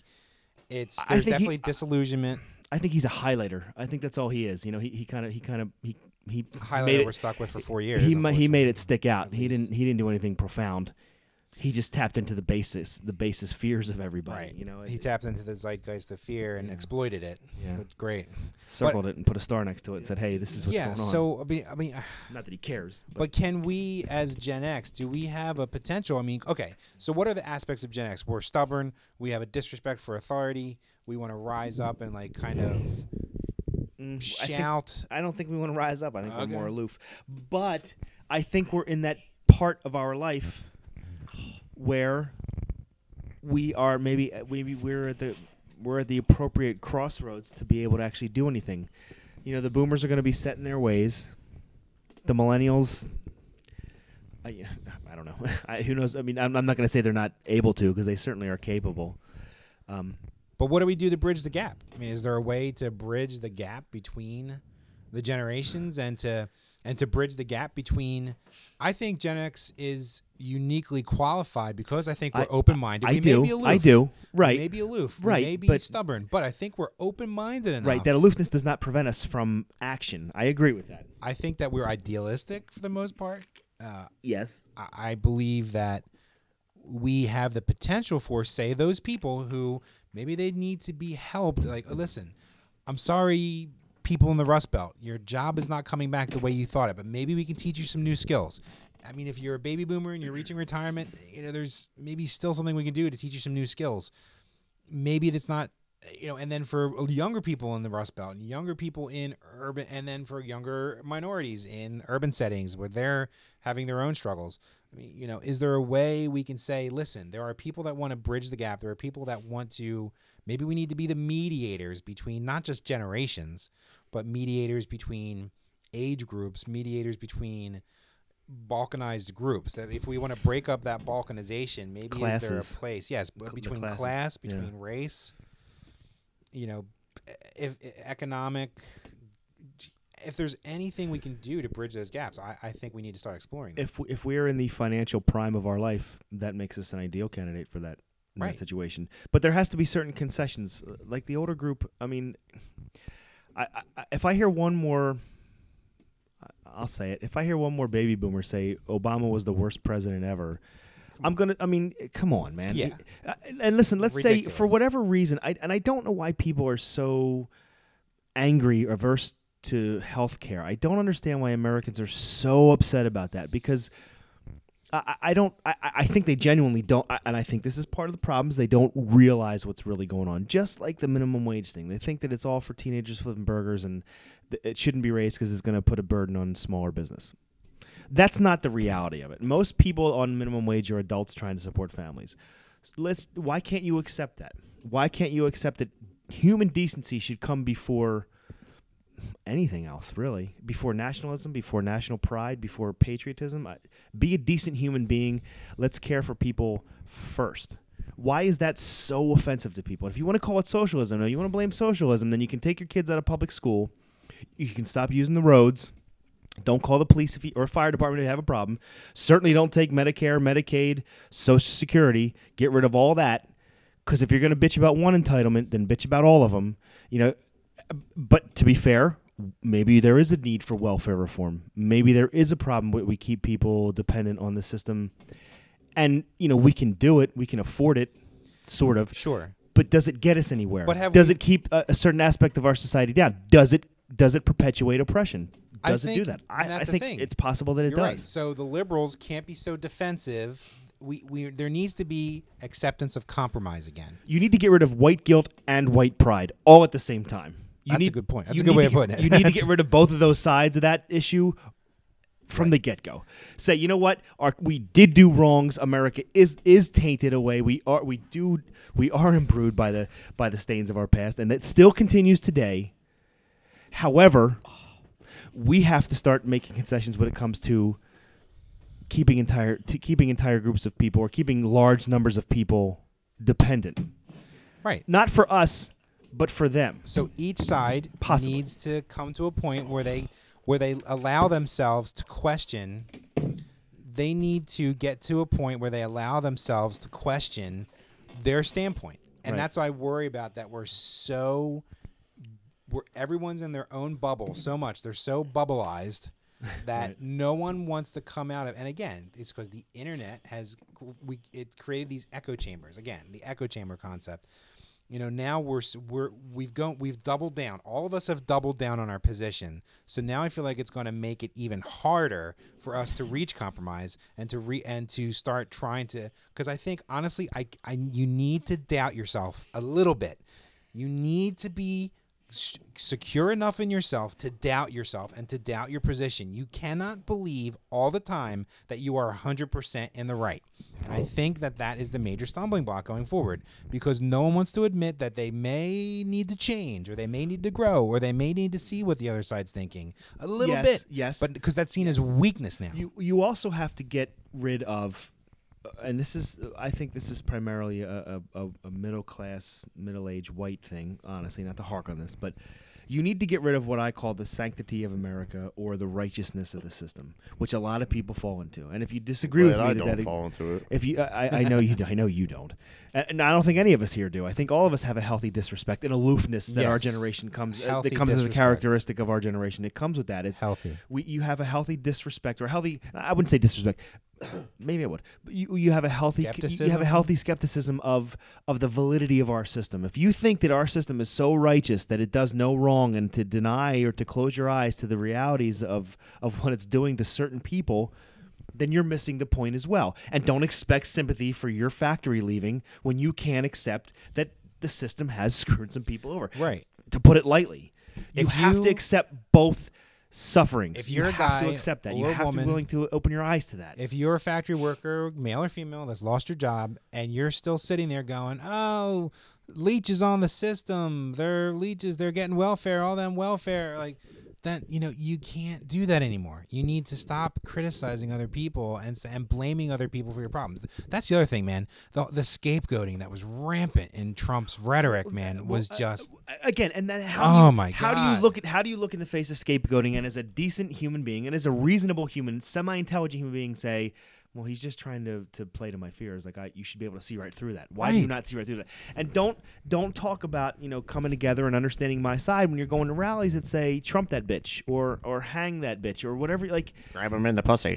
it's there's think he- definitely disillusionment. I think he's a highlighter. I think that's all he is. You know, he he kind of he kind of he he Highlight made it, we're stuck with for four years. he he made it stick out. He didn't he didn't do anything profound. He just tapped into the basis the basis fears of everybody. Right. You know, he it- tapped into the zeitgeist of fear and Yeah. exploited it. Yeah. But great. circled it and put a star next to it and said, "Hey, this is what's yeah. going on." Yeah. So I mean, I mean, not that he cares, but, But can we, as Gen X, do we have a potential? I mean, okay, so what are the aspects of Gen X? We're stubborn. We have a disrespect for authority. We want to rise up and like kind of Mm, I think- shout. I don't think we want to rise up. I think Okay. we're more aloof. But I think we're in that part of our life where we are maybe maybe we're at the we're at the appropriate crossroads to be able to actually do anything. You know, the boomers are going to be set in their ways. The millennials I, I don't know. I, who knows? I mean, I'm, I'm not going to say they're not able to because they certainly are capable. Um, But what do we do to bridge the gap? I mean, is there a way to bridge the gap between the generations and to and to bridge the gap between? I think Gen X is uniquely qualified because I think we're open minded. I we do. may be aloof. I do. Right. Maybe aloof. Right, Maybe but- stubborn, but I think we're open minded enough. Right. That aloofness does not prevent us from action. I agree with that. I think that we're idealistic for the most part. Uh, Yes. I, I believe that we have the potential for, say, those people who maybe they need to be helped. Like, listen, I'm sorry, people in the Rust Belt, your job is not coming back the way you thought it, but maybe we can teach you some new skills. I mean, if you're a baby boomer and you're mm-hmm. reaching retirement, you know, there's maybe still something we can do to teach you some new skills. Maybe that's not, you know, and then for younger people in the Rust Belt and younger people in urban, and then for younger minorities in urban settings where they're having their own struggles. I mean, you know, is there a way we can say, listen, there are people that want to bridge the gap. There are people that want to, maybe we need to be the mediators between not just generations, but mediators between age groups, mediators between balkanized groups. That if we want to break up that balkanization, maybe is there a place? Yes, b- Cl- the between classes, class, yeah. between race, you know, if, economic, if there's anything we can do to bridge those gaps, I, I think we need to start exploring. If if we are in the financial prime of our life, that makes us an ideal candidate for that, Right. that situation. But there has to be certain concessions, like the older group. I mean, I, I if I hear one more, I'll say it. If I hear one more baby boomer say Obama was the worst president ever. I'm gonna. I mean, come on, man. Yeah. And listen, let's say for whatever reason, I and I don't know why people are so angry, or averse to health care. I don't understand why Americans are so upset about that because I, I don't. I, I think they genuinely don't, and I think this is part of the problems. They don't realize what's really going on. Just like the minimum wage thing, they think that it's all for teenagers flipping burgers, and th- it shouldn't be raised because it's going to put a burden on smaller business. That's not the reality of it. Most people on minimum wage are adults trying to support families. Let's. Why can't you accept that? Why can't you accept that human decency should come before anything else, really? Before nationalism, before national pride, before patriotism? I- Be a decent human being. Let's care for people first. Why is that so offensive to people? If you want to call it socialism, or you want to blame socialism, then you can take your kids out of public school. You can stop using the roads. Don't call the police if you, or fire department if you have a problem. Certainly don't take Medicare, Medicaid, Social Security. Get rid of all that. Because if you're going to bitch about one entitlement, then bitch about all of them. You know, but to be fair, maybe there is a need for welfare reform. Maybe there is a problem where we keep people dependent on the system, and you know we can do it. We can afford it, sort of. Sure. But does it get us anywhere? But have does we- it keep a, a certain aspect of our society down? Does it does it perpetuate oppression? I Does it do that? I, I think thing. it's possible that it You're does. right. So the liberals can't be so defensive. We, we there needs to be acceptance of compromise again. You need to get rid of white guilt and white pride all at the same time. You That's a good point. That's a good way of get- putting it. You need to get rid of both of those sides of that issue from the get go. Say, you know what? Our, we did do wrongs. America is is tainted away. We are we do we are imbrued by the by the stains of our past, and it still continues today. However, we have to start making concessions when it comes to keeping entire to keeping entire groups of people or keeping large numbers of people dependent Right. not for us, but for them. So each side Possibly. needs to come to a point where they where they allow themselves to question. They need to get to a point where they allow themselves to question their standpoint, and Right. that's why I worry about that. We're so where everyone's in their own bubble so much. They're so bubbleized that Right. no one wants to come out of. And again, it's because the internet has we it created these echo chambers. Again, the echo chamber concept. You know, now we're we're we've gone we've doubled down. All of us have doubled down on our position. So now I feel like it's going to make it even harder for us to reach compromise and to re and to start trying to. Because I think honestly, I I you need to doubt yourself a little bit. You need to be secure enough in yourself to doubt yourself and to doubt your position. You cannot believe all the time that you are 100% in the right. And I think that that is the major stumbling block going forward because no one wants to admit that they may need to change or they may need to grow or they may need to see what the other side's thinking a little Yes, bit. yes. But because that's seen as weakness now. You you also have to get rid of, and this is I think this is primarily a, a, a, a middle class, middle aged white thing. Honestly, not to hark on this, but you need to get rid of what I call the sanctity of America or the righteousness of the system, which a lot of people fall into. And if you disagree But with me, I to don't that, fall into it. If you, I, I know you, I know you don't, and, and I don't think any of us here do. I think all of us have a healthy disrespect and aloofness that our generation comes. Uh, Healthy that comes as a characteristic of our generation. It comes with that. It's healthy. we, you have a healthy disrespect or healthy. I wouldn't say disrespect. Maybe I would. But you, you have a healthy. You have a Skepticism? healthy skepticism of of the validity of our system. If you think that our system is so righteous that it does no wrong, and to deny or to close your eyes to the realities of of what it's doing to certain people, then you're missing the point as well. And don't expect sympathy for your factory leaving when you can't accept that the system has screwed some people over. Right. To put it lightly, you If have to accept both sufferings. If you you're a have to accept that. You have to be willing to open your eyes to that. If you're a factory worker, male or female, that's lost your job, and you're still sitting there going, "Oh, leeches on the system. They're leeches. They're getting welfare. All them welfare." Like, then you know you can't do that anymore. You need to stop criticizing other people and and blaming other people for your problems. That's the other thing, man. The the scapegoating that was rampant in Trump's rhetoric, man, was uh, uh, just again and then how do Oh you, my how do you look at how do you look in the face of scapegoating and as a decent human being and as a reasonable human semi-intelligent human being say well he's just trying to, to play to my fears. Like I, you should be able to see right through that. Why do you not see right through that? And don't don't talk about you know coming together and understanding my side when you're going to rallies that say trump that bitch or or hang that bitch or whatever like Grab him in the pussy.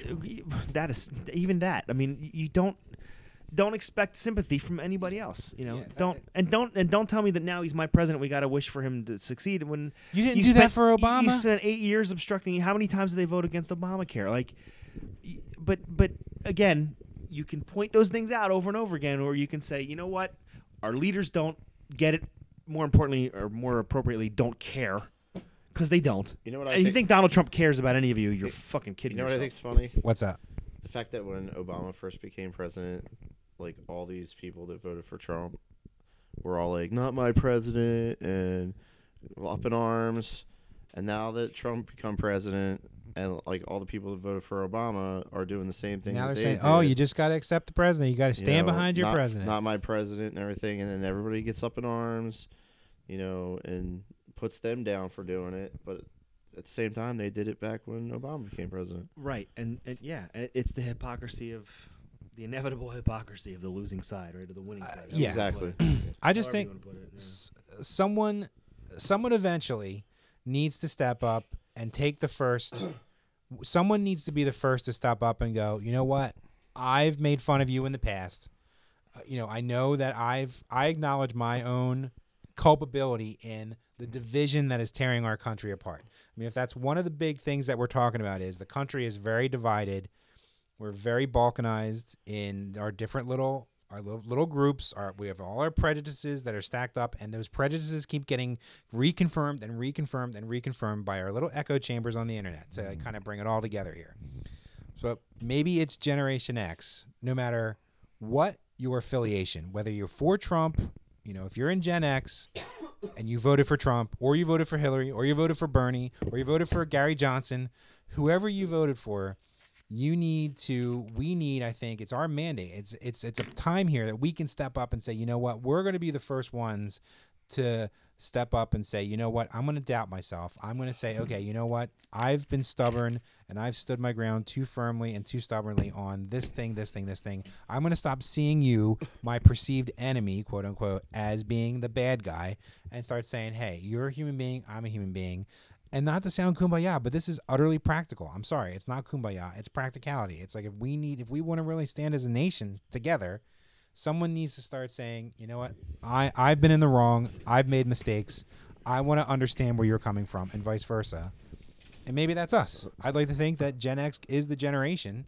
that is even that i mean you don't don't expect sympathy from anybody else you know? Yeah, don't and don't and don't tell me that now he's my president we got to wish for him to succeed when You didn't you do that for you- Obama? you spent eight years obstructing how many times did they vote against obamacare? Like but but again you can point those things out over and over again or you can say you know what our leaders don't get it more importantly or more appropriately don't care because they don't You know what I and you think- think donald trump cares about any of you you're fucking kidding. Me. You kidding know what I yourself. think's funny? what's up? The fact that when Obama first became president, like all these people that voted for Trump were all like, "Not my president," and up in arms. And now that Trump become president, and like all the people that voted for Obama are doing the same thing. Now that they're they saying, "Oh, you just got to accept the president. You got to You stand know, behind your not- president." Not my president and everything. And then everybody gets up in arms, you know, and puts them down for doing it. But at the same time, they did it back when Obama became president. Right, and, and yeah, it's the hypocrisy of the inevitable hypocrisy of the losing side, right, or the winning uh, side. yeah. Exactly. I just think you wanna put it, yeah. s- someone someone eventually needs to step up and take the first someone needs to be the first to step up and go you know what? I've made fun of you in the past. Uh, you know i know that i've i acknowledge my own culpability in the division that is tearing our country apart. I mean if that's one of the big things that we're talking about is the country is very divided. We're very balkanized in our different little our little, little groups are we have all our prejudices that are stacked up and those prejudices keep getting reconfirmed and reconfirmed and reconfirmed by our little echo chambers on the internet to mm-hmm. kind of bring it all together here. Mm-hmm. So maybe it's generation x no matter what your affiliation whether you're for trump you know if you're in gen x and you voted for trump or you voted for hillary or you voted for bernie or you voted for gary johnson whoever you voted for you need to we need i think it's our mandate. It's it's it's a time here that we can step up and say you know what? We're going to be the first ones to step up and say you know what? I'm going to doubt myself. I'm going to say mm-hmm. okay you know what? I've been stubborn and i've stood my ground too firmly and too stubbornly on this thing this thing this thing. I'm going to stop seeing you my perceived enemy quote unquote as being the bad guy and start saying hey you're a human being. I'm a human being and not to sound kumbaya, but this is utterly practical. I'm sorry, it's not kumbaya. It's practicality. It's like if we need, if we want to really stand as a nation together, someone needs to start saying, you know what, I I've been in the wrong. I've made mistakes. I want to understand where you're coming from, and vice versa. And maybe that's us. I'd like to think that Gen X is the generation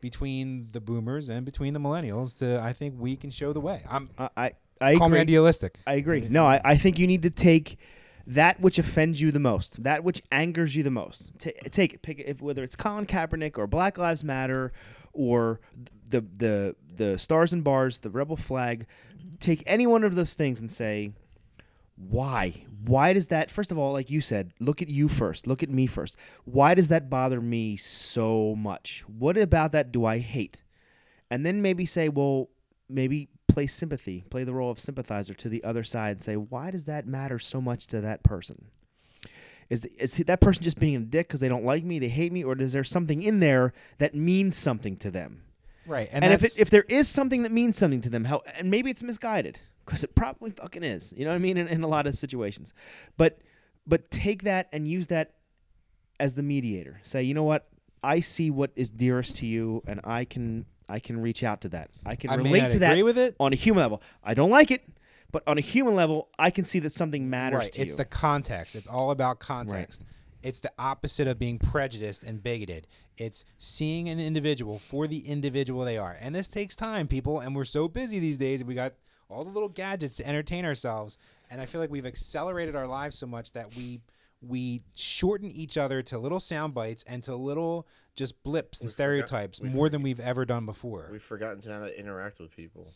between the boomers and between the millennials. To I think we can show the way. I'm I, I, I call me idealistic. I agree. No, I, I think you need to take that which offends you the most, that which angers you the most. Ta take it. Pick it. If, whether it's Colin Kaepernick or Black Lives Matter or the the the stars and bars, the rebel flag. Take any one of those things and say, why? Why does that? First of all, like you said, look at you first. Look at me first. Why does that bother me so much? What about that do I hate? And then maybe say, well, maybe play sympathy, play the role of sympathizer to the other side and say, why does that matter so much to that person? Is, is that person just being a dick because they don't like me, they hate me, or is there something in there that means something to them? Right. And, if, it, if there is something that means something to them, how and maybe it's misguided because it probably fucking is. You know what I mean? In, in a lot of situations, but but take that and use that as the mediator. Say, you know what? I see what is dearest to you, and I can I can reach out to that. I can I relate to that agree with it. on a human level. I don't like it, but on a human level, I can see that something matters right. to It's you. the context. It's all about context. It's the opposite of being prejudiced and bigoted. It's seeing an individual for the individual they are. And this takes time, people, and we're so busy these days we got all the little gadgets to entertain ourselves. And I feel like we've accelerated our lives so much that we we shorten each other to little sound bites and to little just blips and We forgot- stereotypes we more than we've ever done before. We've forgotten how to interact with people.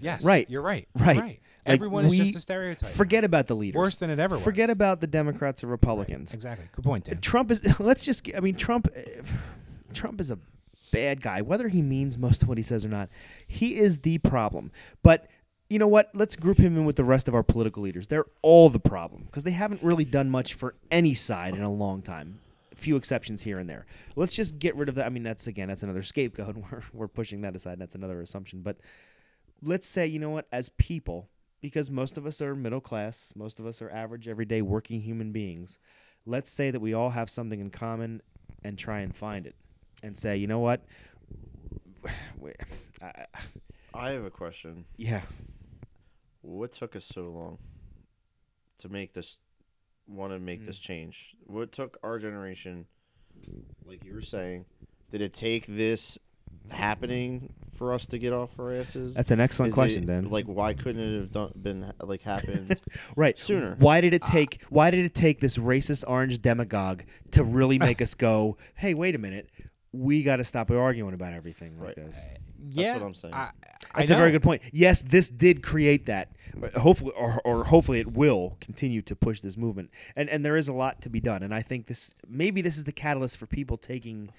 Yes, Right. You're right. you're Right. right. Like, Everyone is just a stereotype. Forget about the leaders. worse than it ever was. Forget about the Democrats or Republicans. exactly. Good point, Dan. Trump is. Let's just. I mean, Trump. eh, Trump is a bad guy, whether he means most of what he says or not. He is the problem. But you know what? Let's group him in with the rest of our political leaders. They're all the problem because they haven't really done much for any side in a long time. A few exceptions here and there. Let's just get rid of that. I mean, that's again, that's another scapegoat. We're we're pushing that aside. That's another assumption. But let's say, you know what? As people, because most of us are middle class, most of us are average, everyday working human beings. Let's say that we all have something in common and try and find it and say, you know what? I- have a question. yeah. What took us so long to make this? Want to make Hmm. this change? What took our generation? Like you were saying, did it take this happening for us to get off our asses? That's an excellent Is question, it- Dan. Like, why couldn't it have done, been like happened? right sooner. Why did it take? why did it take this racist orange demagogue to really make us go? Hey, wait a minute. We got to stop arguing about everything like Right. this. Uh, yeah, what I'm saying. I, I That's a very good point. Yes, this did create that. Hopefully, or, or hopefully, it will continue to push this movement. And and there is a lot to be done. And I think this maybe this is the catalyst for people taking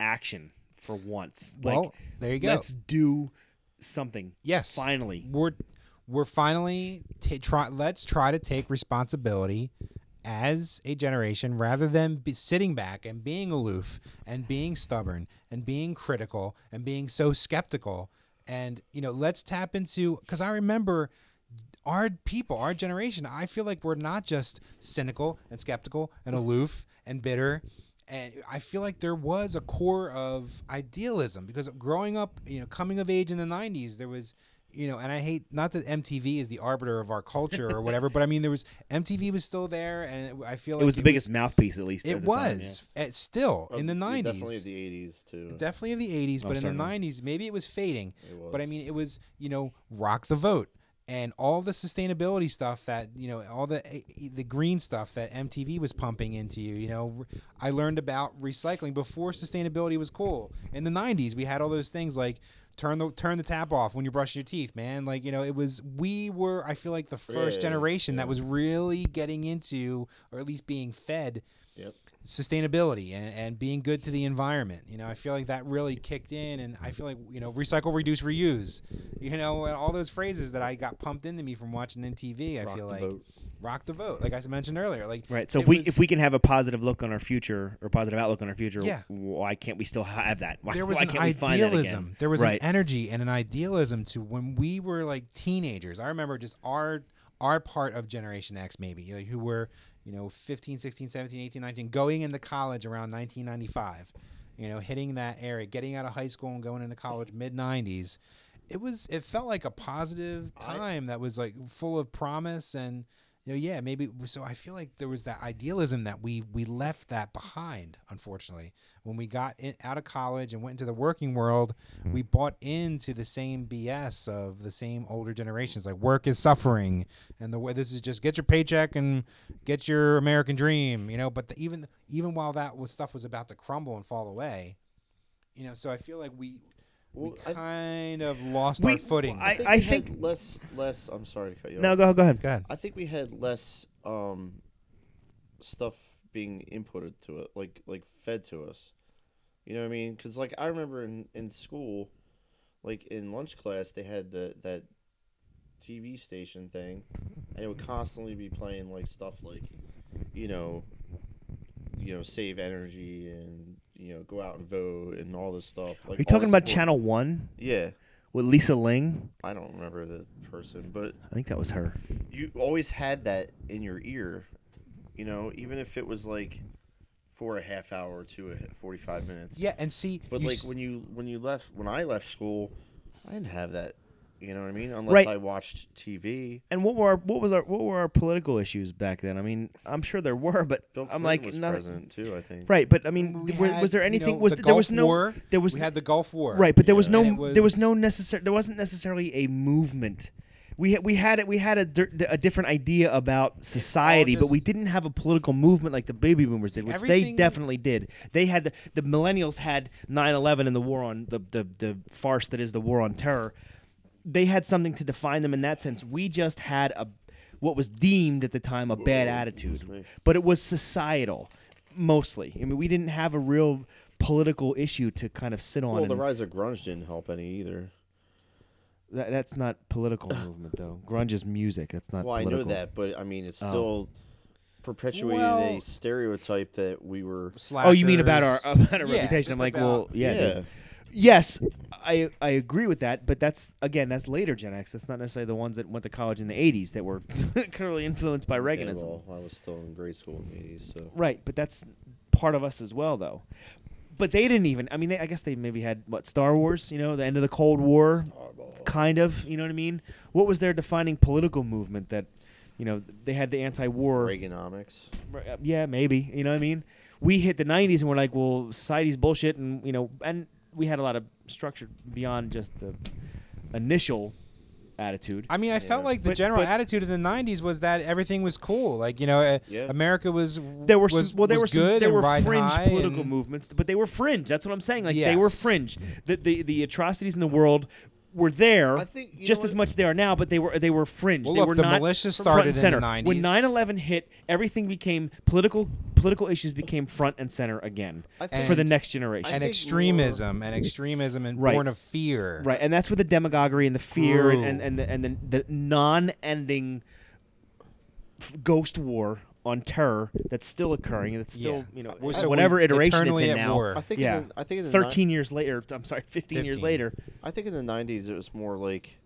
action for once. Well, like, there you go. let's do something. Yes. finally. we're we're finally ta try let's try to take responsibility as a generation rather than sitting back and being aloof and being stubborn and being critical and being so skeptical. And you know let's tap into because i remember our people our generation i feel like we're not just cynical and skeptical and aloof and bitter. And i feel like there was a core of idealism because growing up you know coming of age in the 90s there was you know and i hate not that mtv is the arbiter of our culture or whatever but i mean there was mtv was still there and it, i feel like It was the biggest mouthpiece, at least. it at the time, was It's still oh, in the 90s Definitely the 80s too. definitely of the 80s Oh, but in the 90s maybe it was fading It was. but i mean it was you know rock the vote and all the sustainability stuff that you know all the eh, eh, the green stuff that mtv was pumping into you you know i learned about recycling before sustainability was cool in the 90s we had all those things like turn the turn the tap off when you're brushing your teeth man like you know it was we were i feel like the first Yeah, generation yeah. that was really getting into or at least being fed Yep. sustainability and, and being good to the environment. You know, I feel like that really kicked in, and I feel like you know, recycle, reduce, reuse. You know, and all those phrases that I got pumped into me from watching MTV. I Rock feel like vote. Rock the vote, like I mentioned earlier. Like Right. So if we was- if we can have a positive look on our future or positive outlook on our future, Yeah. why can't we still have that? Why, there was why an can't we find idealism. There was right. an energy and an idealism to when we were like teenagers. I remember just our our part of Generation X maybe, like who were, you know, 15, 16, 17, 18, 19 going into college around 1995. You know, hitting that area, getting out of high school and going into college mid 90s. It was it felt like a positive time that was like full of promise and you know, yeah, maybe so I feel like there was that idealism that we we left that behind unfortunately. When we got in, out of college and went into the working world hmm. we bought into the same bs of the same older generations like work is suffering and the way this is just get your paycheck and get your american dream you know? But the, even even while that was stuff was about to crumble and fall away you know so i feel like we Well, we I- kind of lost We- our footing I- I think I we think- had less less. I'm sorry to cut you No, off. go go ahead. go ahead I think we had less um stuff being inputted to it, like like fed to us. You know what I mean? Because like I remember in in school, like in lunch class, they had the that TV station thing, and it would constantly be playing like stuff like, you know, you know, save energy and you know go out and vote and all this stuff. Like Are you all talking this about important- Channel One Yeah, with Lisa Ling? I don't remember the person, but I think that was her. you always had that in your ear, you know, even if it was like for a half hour to a 45 minutes. yeah and see But you like s- when you when you left when I left school, I didn't have that. You know what I mean? Unless Right. I watched TV. And what were our, what was our what were our political issues back then? I mean, I'm sure there were, but Bill I'm Clinton like was nothing. president too. I think. Right, but I mean, we were, had, was there you anything? know, was the there was no War. there was we had the Gulf War right, but there was Yeah. no And it there was was- no necessary there wasn't necessarily a movement we ha- we had it we had a, dir- a different idea about society, but we didn't have a political movement like the baby boomers See, did, which they definitely did. They had the, the millennials had 9/11 and the war on the, the the farce that is the war on terror. They had something to define them in that sense. We just had a what was deemed at the time a bad attitude, but it was societal mostly. I mean, we didn't have a real political issue to kind of sit on. Well, the rise of grunge didn't help any either. that, that's not political movement though. Grunge is music. That's not. Well, I know that, but I mean, it's Oh. still perpetuated Well- a stereotype that we were. Oh, you mean about our about our Yeah, reputation? I'm like, about- well, yeah, Yeah. dude. Yes, I I agree with that, but that's again that's later Gen X. That's not necessarily the ones that went to college in the '80s that were clearly influenced by Yeah, Reaganism. well, I was still in grade school in the '80s, so Right, but that's part of us as well, though. But they didn't even. I mean, they, I guess they maybe had what Star Wars. You know, the end of the Cold War, kind of. You know what I mean? What was their defining political movement that, you know, they had the anti-war. Reaganomics. Uh, Yeah, maybe. You know what I mean? We hit the 90s and we're like, well, society's bullshit. And, you know, and we had a lot of structure beyond just the initial attitude. I mean, I felt like the But- general but- attitude of the '90s was that everything was cool. Like you know, uh, Yeah. America was there were was, some, well, there was were some, good there were fringe political and- movements, but they were fringe. That's what I'm saying. Like they were fringe. The, the the atrocities in the world were there I think just as what? much they are now, but they were they were fringe. Well, they look, were the not militia front and started in the 90s. When 9/11 hit, everything became political. Political issues became front and center again I think- for the next generation. And think extremism and extremism and Right. born of fear. Right, and that's where the demagoguery and the fear and Grew. and and the, and the, the non-ending f- ghost war on terror that's still occurring that's still Yeah. you know We're- so whatever iteration it's in at now. war. I think. yeah, In the, I think in the thirteen years later. I'm sorry, fifteen, years later. I think in the '90s it was more like,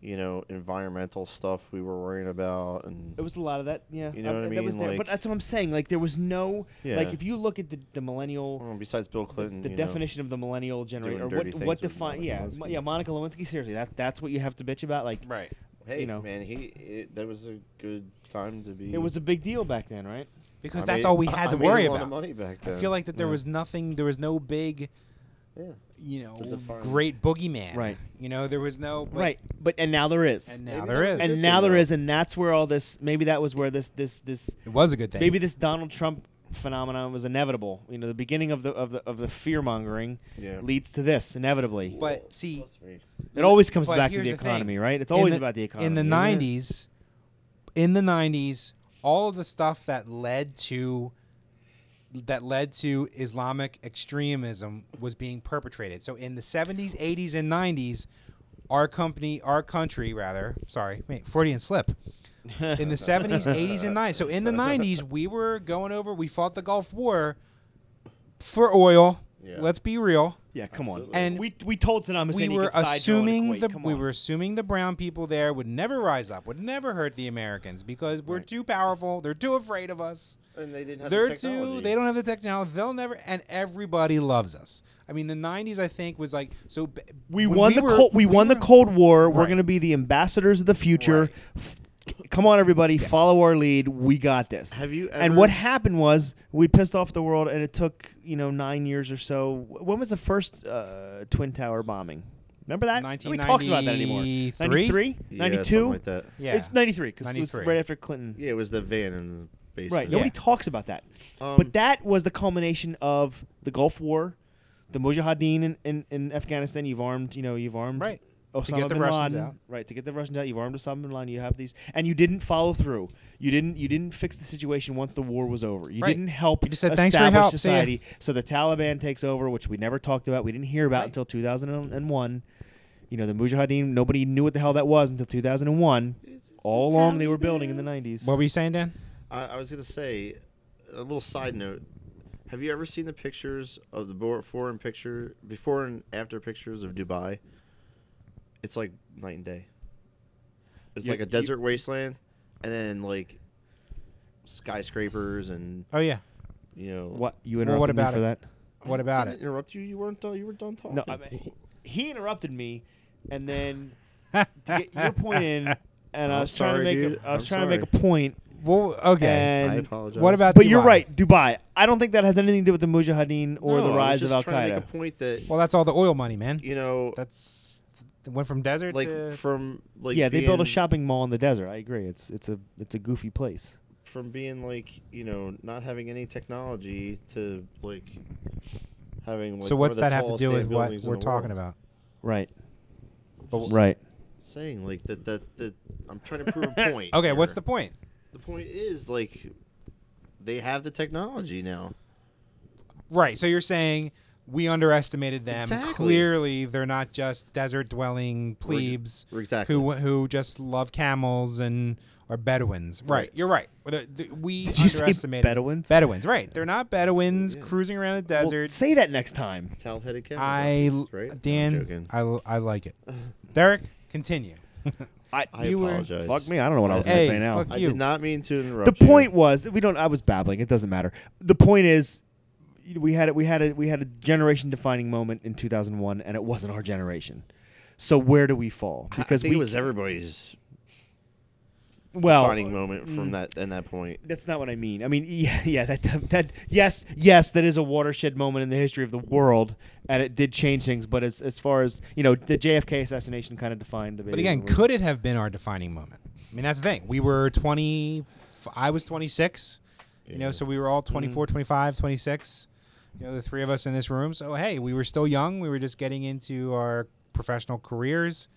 you know, environmental stuff we were worrying about, and It was a lot of that. Yeah, You know uh, what I That was mean? there, but that's what I'm saying. Like there was no Yeah. like if you look at the the millennial. well, besides Bill Clinton, the you know, definition of the millennial generation, doing or what dirty what things define? Yeah, yeah, Monica Lewinsky. Seriously, that that's what you have to bitch about. Like, Right. Hey, you know. man, he it, that was a good time to be. it was a big deal back then, right? Because I that's made- all we I- had I to made worry a lot of about. money back then. I feel like that there Yeah. was nothing. There was no big, yeah. you know, To define- great boogeyman. Right. You know, there was no. But, right, but and now there is. And now Maybe there that was is. a good and thing, now there though. is, and that's where all this. Maybe that was where this this this it was a good thing. maybe this Donald Trump phenomenon was inevitable. You know, the beginning of the of the of the fear mongering Yeah. leads to this inevitably. But see, it always comes back to here's the the economy, right? It's always the- about the economy. in the isn't it? '90s, in the '90s, all of the stuff that led to that led to Islamic extremism was being perpetrated. So in the 70s, 80s, and 90s, our company, our country, rather, sorry, wait, Freudian slip. In the 70s, 80s, and 90s. So in the 90s, we were going over. We fought the Gulf War for oil. Yeah. Let's be real. Yeah, come on. And we we told Saddam we Hussein he were could side drone in assuming the we were assuming the brown people there would never rise up, would never hurt the Americans because we're Right. too powerful. They're too afraid of us. And they didn't have They're the too. They don't have the technology. They'll never. And everybody loves us. I mean, the '90s I think was like so. b- We when won the were- Cold, we, won the Cold War. We're going to be the ambassadors of the future. Right. F- Come on, everybody, Yes. follow our lead. We got this. Have you and what happened was we pissed off the world, and it took you know nine years or so. When was the first uh, twin tower bombing? Remember that? Nobody talks about that anymore. 1993? 93? Yeah, 92? like that. Yeah, It's 93 because it was right after Clinton. Yeah, it was the van in the basement. Right. Nobody Yeah. talks about that. Um, but that was the culmination of the Gulf War, the Mujahideen in, in, in Afghanistan. You've armed, you know, you've armed Right. Oh, Osama get the bin Russians Laden. out. Right to get the Russians out. You've armed Osama bin Laden. You have these, and you didn't follow through. You didn't. You didn't fix the situation once the war was over. You Right. didn't help You just said, "Thanks for your help. See ya." society. So the Taliban takes over, which we never talked about. We didn't hear about Right. until 2001. You know, the Mujahideen. Nobody knew what the hell that was until 2001. All along, they were building in the 90s. What were you saying, Dan? I, I was gonna say a little side note. Have you ever seen the pictures of the before and picture before and after pictures of Dubai? It's like night and day. It's You- like a you- desert wasteland, and then like skyscrapers and Oh yeah. you know. what you Well, interrupted what me for it? that? What about didn't it? Interrupt you? You weren't done. You were done talking. No, I mean, he interrupted me, and then to get your point in, and I I'm was trying to make dude. a, I was I'm trying to make a sorry. point. Well, okay. And I apologize. what about but you're Dubai? right, Dubai. I don't think that has anything to do with the Mujahideen or No, the I was rise of just Al trying to Qaeda. make a point that Well, that's all the oil money, man. you know That's the went from desert like to from like yeah, they built a being- shopping mall in the desert. I agree. It's it's a it's a goofy place. from being like you know not having any technology to like having like so one what's of the that have to tallest do damn with what buildings in we're the talking world. about? Right. Just Right. saying like that that that I'm trying to prove a point. Okay, what's here. the point? the point is like they have the technology now. Right. So you're saying we underestimated them. Exactly. Clearly, they're not just desert dwelling plebes Exactly. who who just love camels and are Bedouins. Right. Right. You're right. The- the- we Did you say underestimated Bedouins? Bedouins. Right. They're not Bedouins Yeah. cruising around the Well, desert. say that next time. Towel-headed camel I right? Dan. I, I like it. Derek, continue. I, I you were- apologize. fuck me. I don't know what I was Hey, gonna say now. fuck I did not mean to the interrupt. you. point was we don't. I was babbling. It doesn't matter. The point is, we had it. We had a we had a generation defining moment in 2001, and it wasn't our generation. So where do we fall? I Because think we it was everybody's well defining moment from mm. that and that point. That's not what I mean. I mean, yeah, yeah, that that yes, yes, that is a watershed moment in the history of the world, and it did change things. But as as far as you know, the JFK assassination kind of defined the. But again, boomers. could it have been our defining moment? I mean, that's the thing. We were 20. I was 26. You know, so we were all 24, 25, 26. You know, the three of us in this room. So hey, we were still young. We were just getting into our professional careers,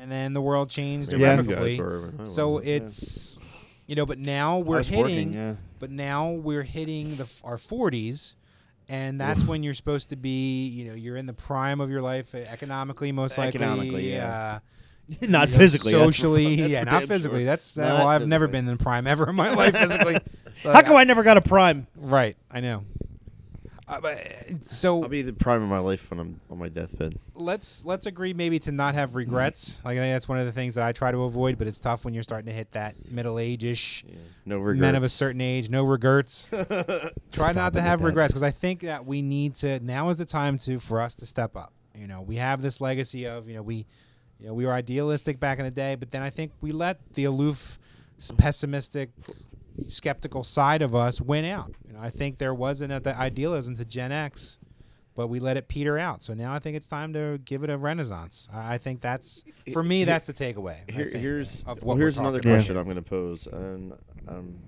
and then the world changed Yeah. irrevocably. I So it's you know, but now we're hitting. working, yeah. But now we're hitting the our 40s, and that's when you're supposed to be. You know, you're in the prime of your life uh, economically, most likely. Economically, yeah. Uh, not you physically, that's socially, that's yeah, not physically. sure. That's uh, Not well, I've never been in prime ever in my life physically. So, How come I never got a prime? Right, I know. Uh, so I'll be the prime of my life when I'm on my deathbed. let's let's agree maybe to not have regrets. Like I think that's one of the things that I try to avoid, but it's tough when you're starting to hit that middle age ish. Yeah. No regrets. Men of a certain age, no regrets. Try not to have regrets because I think that we need to. Now is the time to for us to step up. You know, we have this legacy of you know we, you know, we were idealistic back in the day, but then I think we let the aloof, pessimistic, skeptical side of us went out. You know, I think there wasn't a, the idealism to Gen X, but we let it peter out. So now I think it's time to give it a renaissance. I, I think that's for me. That's the takeaway. Here, think, here's of well, what we're here's another talking about. question I'm going to pose, and I'm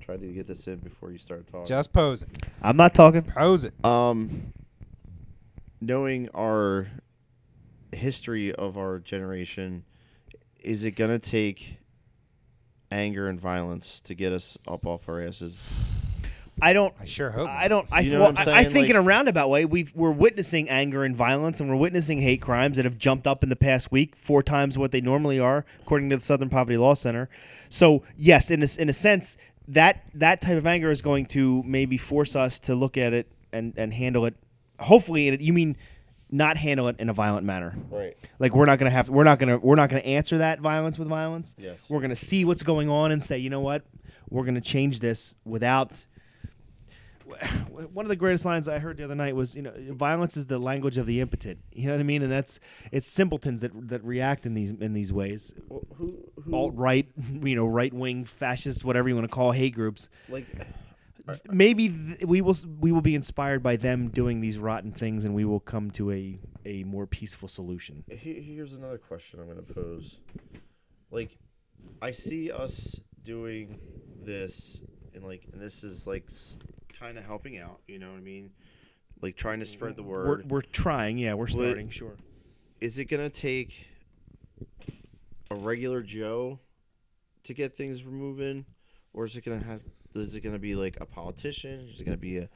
trying to get this in before you start talking. Just pose it. I'm not talking. Pose it. um, knowing our history of our generation, is it going to take anger and violence to get us up off our asses? I don't. I sure hope. I don't. I, You know well, what I'm I, I saying? think in a roundabout way, we've we're witnessing anger and violence, and we're witnessing hate crimes that have jumped up in the past week, four times what they normally are, according to the Southern Poverty Law Center. So yes, in a, s- in a sense, that that type of anger is going to maybe force us to look at it and and handle it. Hopefully, in it, you mean not handle it in a violent manner. Right. Like we're not gonna have we're not gonna we're not gonna answer that violence with violence. Yes. We're gonna see what's going on and say, you know what, we're gonna change this without. One of the greatest lines I heard the other night was, you know, violence is the language of the impotent. You know what I mean? And that's it's simpletons that that react in these in these ways. Well, who, who Alt right, you know, right wing, fascist, whatever you want to call hate groups. like Maybe th- we will we will be inspired by them doing these rotten things, and we will come to a a more peaceful solution. Here's another question I'm going to pose. Like, I see us doing this, and like, and this is like kind of helping out. You know what I mean? Like trying to spread the We're, word. we're trying, yeah, we're starting, sure. Is it going to take a regular Joe to get things moving, or is it going to have? Is it going to be like a politician? Is it going to be a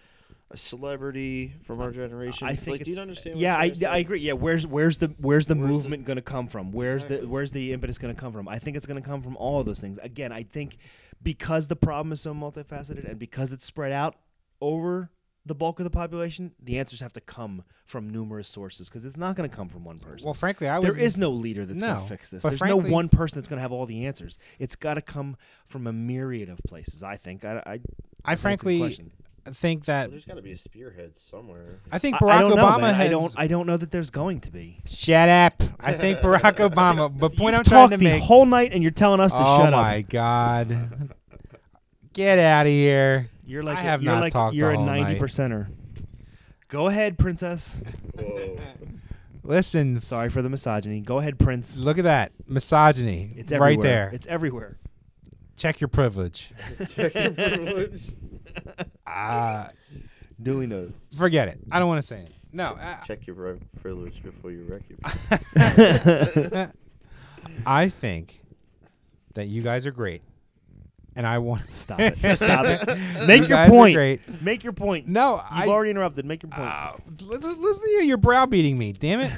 a celebrity from our generation? I think like, do you understand? What Yeah, I, I agree. Yeah, where's where's the where's the Where's movement going to come from? Where's the where's the impetus going to come from? I think it's going to come from all of those things. Again, I think because the problem is so multifaceted and because it's spread out over the bulk of the population, the answers have to come from numerous sources because it's not going to come from one person. well, frankly, I was. there is no leader that's going to fix this. There's frankly- no one person that's going to have all the answers. It's got to come from a myriad of places. I think. I. I, I that's frankly think that Well, there's got to be a spearhead somewhere. I think Barack I don't know, Obama man. has. I don't. I don't know that there's going to be. Shut up! I think Barack Obama. But point I'm You've trying talked to the make. whole night, and you're telling us to oh shut up. Oh my god! Get out of here! You're like I a, have you're not like talked you're the a whole night. ninety percenter. Go ahead, princess. Whoa. Listen, Sorry for the misogyny. Go ahead, Prince. look at that misogyny. It's right everywhere. there. It's everywhere. Check your privilege. Check your privilege. Ah, Duly noted. forget it. I don't want to say it. No, I, Check your pri- privilege before you wreck your. I think that you guys are great, and I want to Stop it. Stop it. Make You your point. great. Make your point. No, You've I. already interrupted. Make your point. Uh, listen, listen to you. You're browbeating me. Damn it,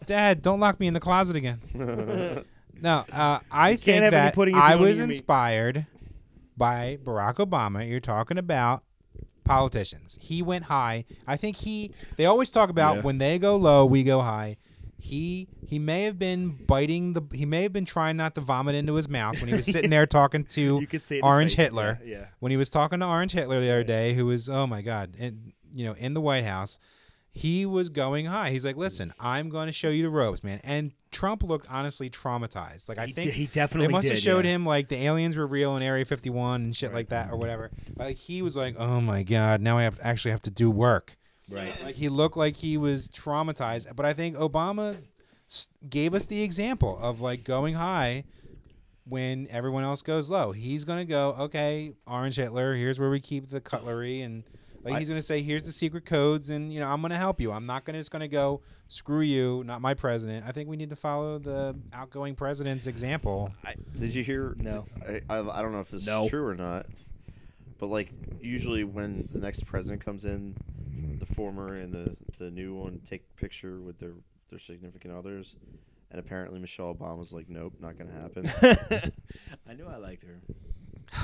Dad! Don't lock me in the closet again. No, uh, I can't think have any that pudding I was eat your meat. inspired by Barack Obama. You're talking about politicians. He went high. I think he. They always talk about Yeah. when they go low, we go high. He he may have been biting the. He may have been trying not to vomit into his mouth when he was sitting there talking to You could see it in his Orange. Hitler. Yeah, yeah. When he was talking to Orange Hitler the other day, who was oh my god, and you know in the White House, he was going high. He's like, listen, I'm going to show you the ropes, man. And Trump looked honestly traumatized. Like I He think di- he definitely they must have did, showed yeah. him like the aliens were real in Area 51 and shit like that or mm-hmm. whatever. But, like he was like, oh my god, now I have actually have to do work. Right. Like he looked like he was traumatized. But I think Obama gave us the example of like going high when everyone else goes low. He's gonna go, okay, Orange Hitler. Here's where we keep the cutlery, and like he's gonna say, here's the secret codes, and you know I'm gonna help you. I'm not gonna just gonna go screw you, not my president. I think we need to follow the outgoing president's example. Did you hear? No. I, I, I don't know if this No. is true or not, but like usually when the next president comes in, Mm-hmm. the former and the the new one take a picture with their their significant others, and apparently Michelle Obama's like, nope, not gonna happen. I knew I liked her.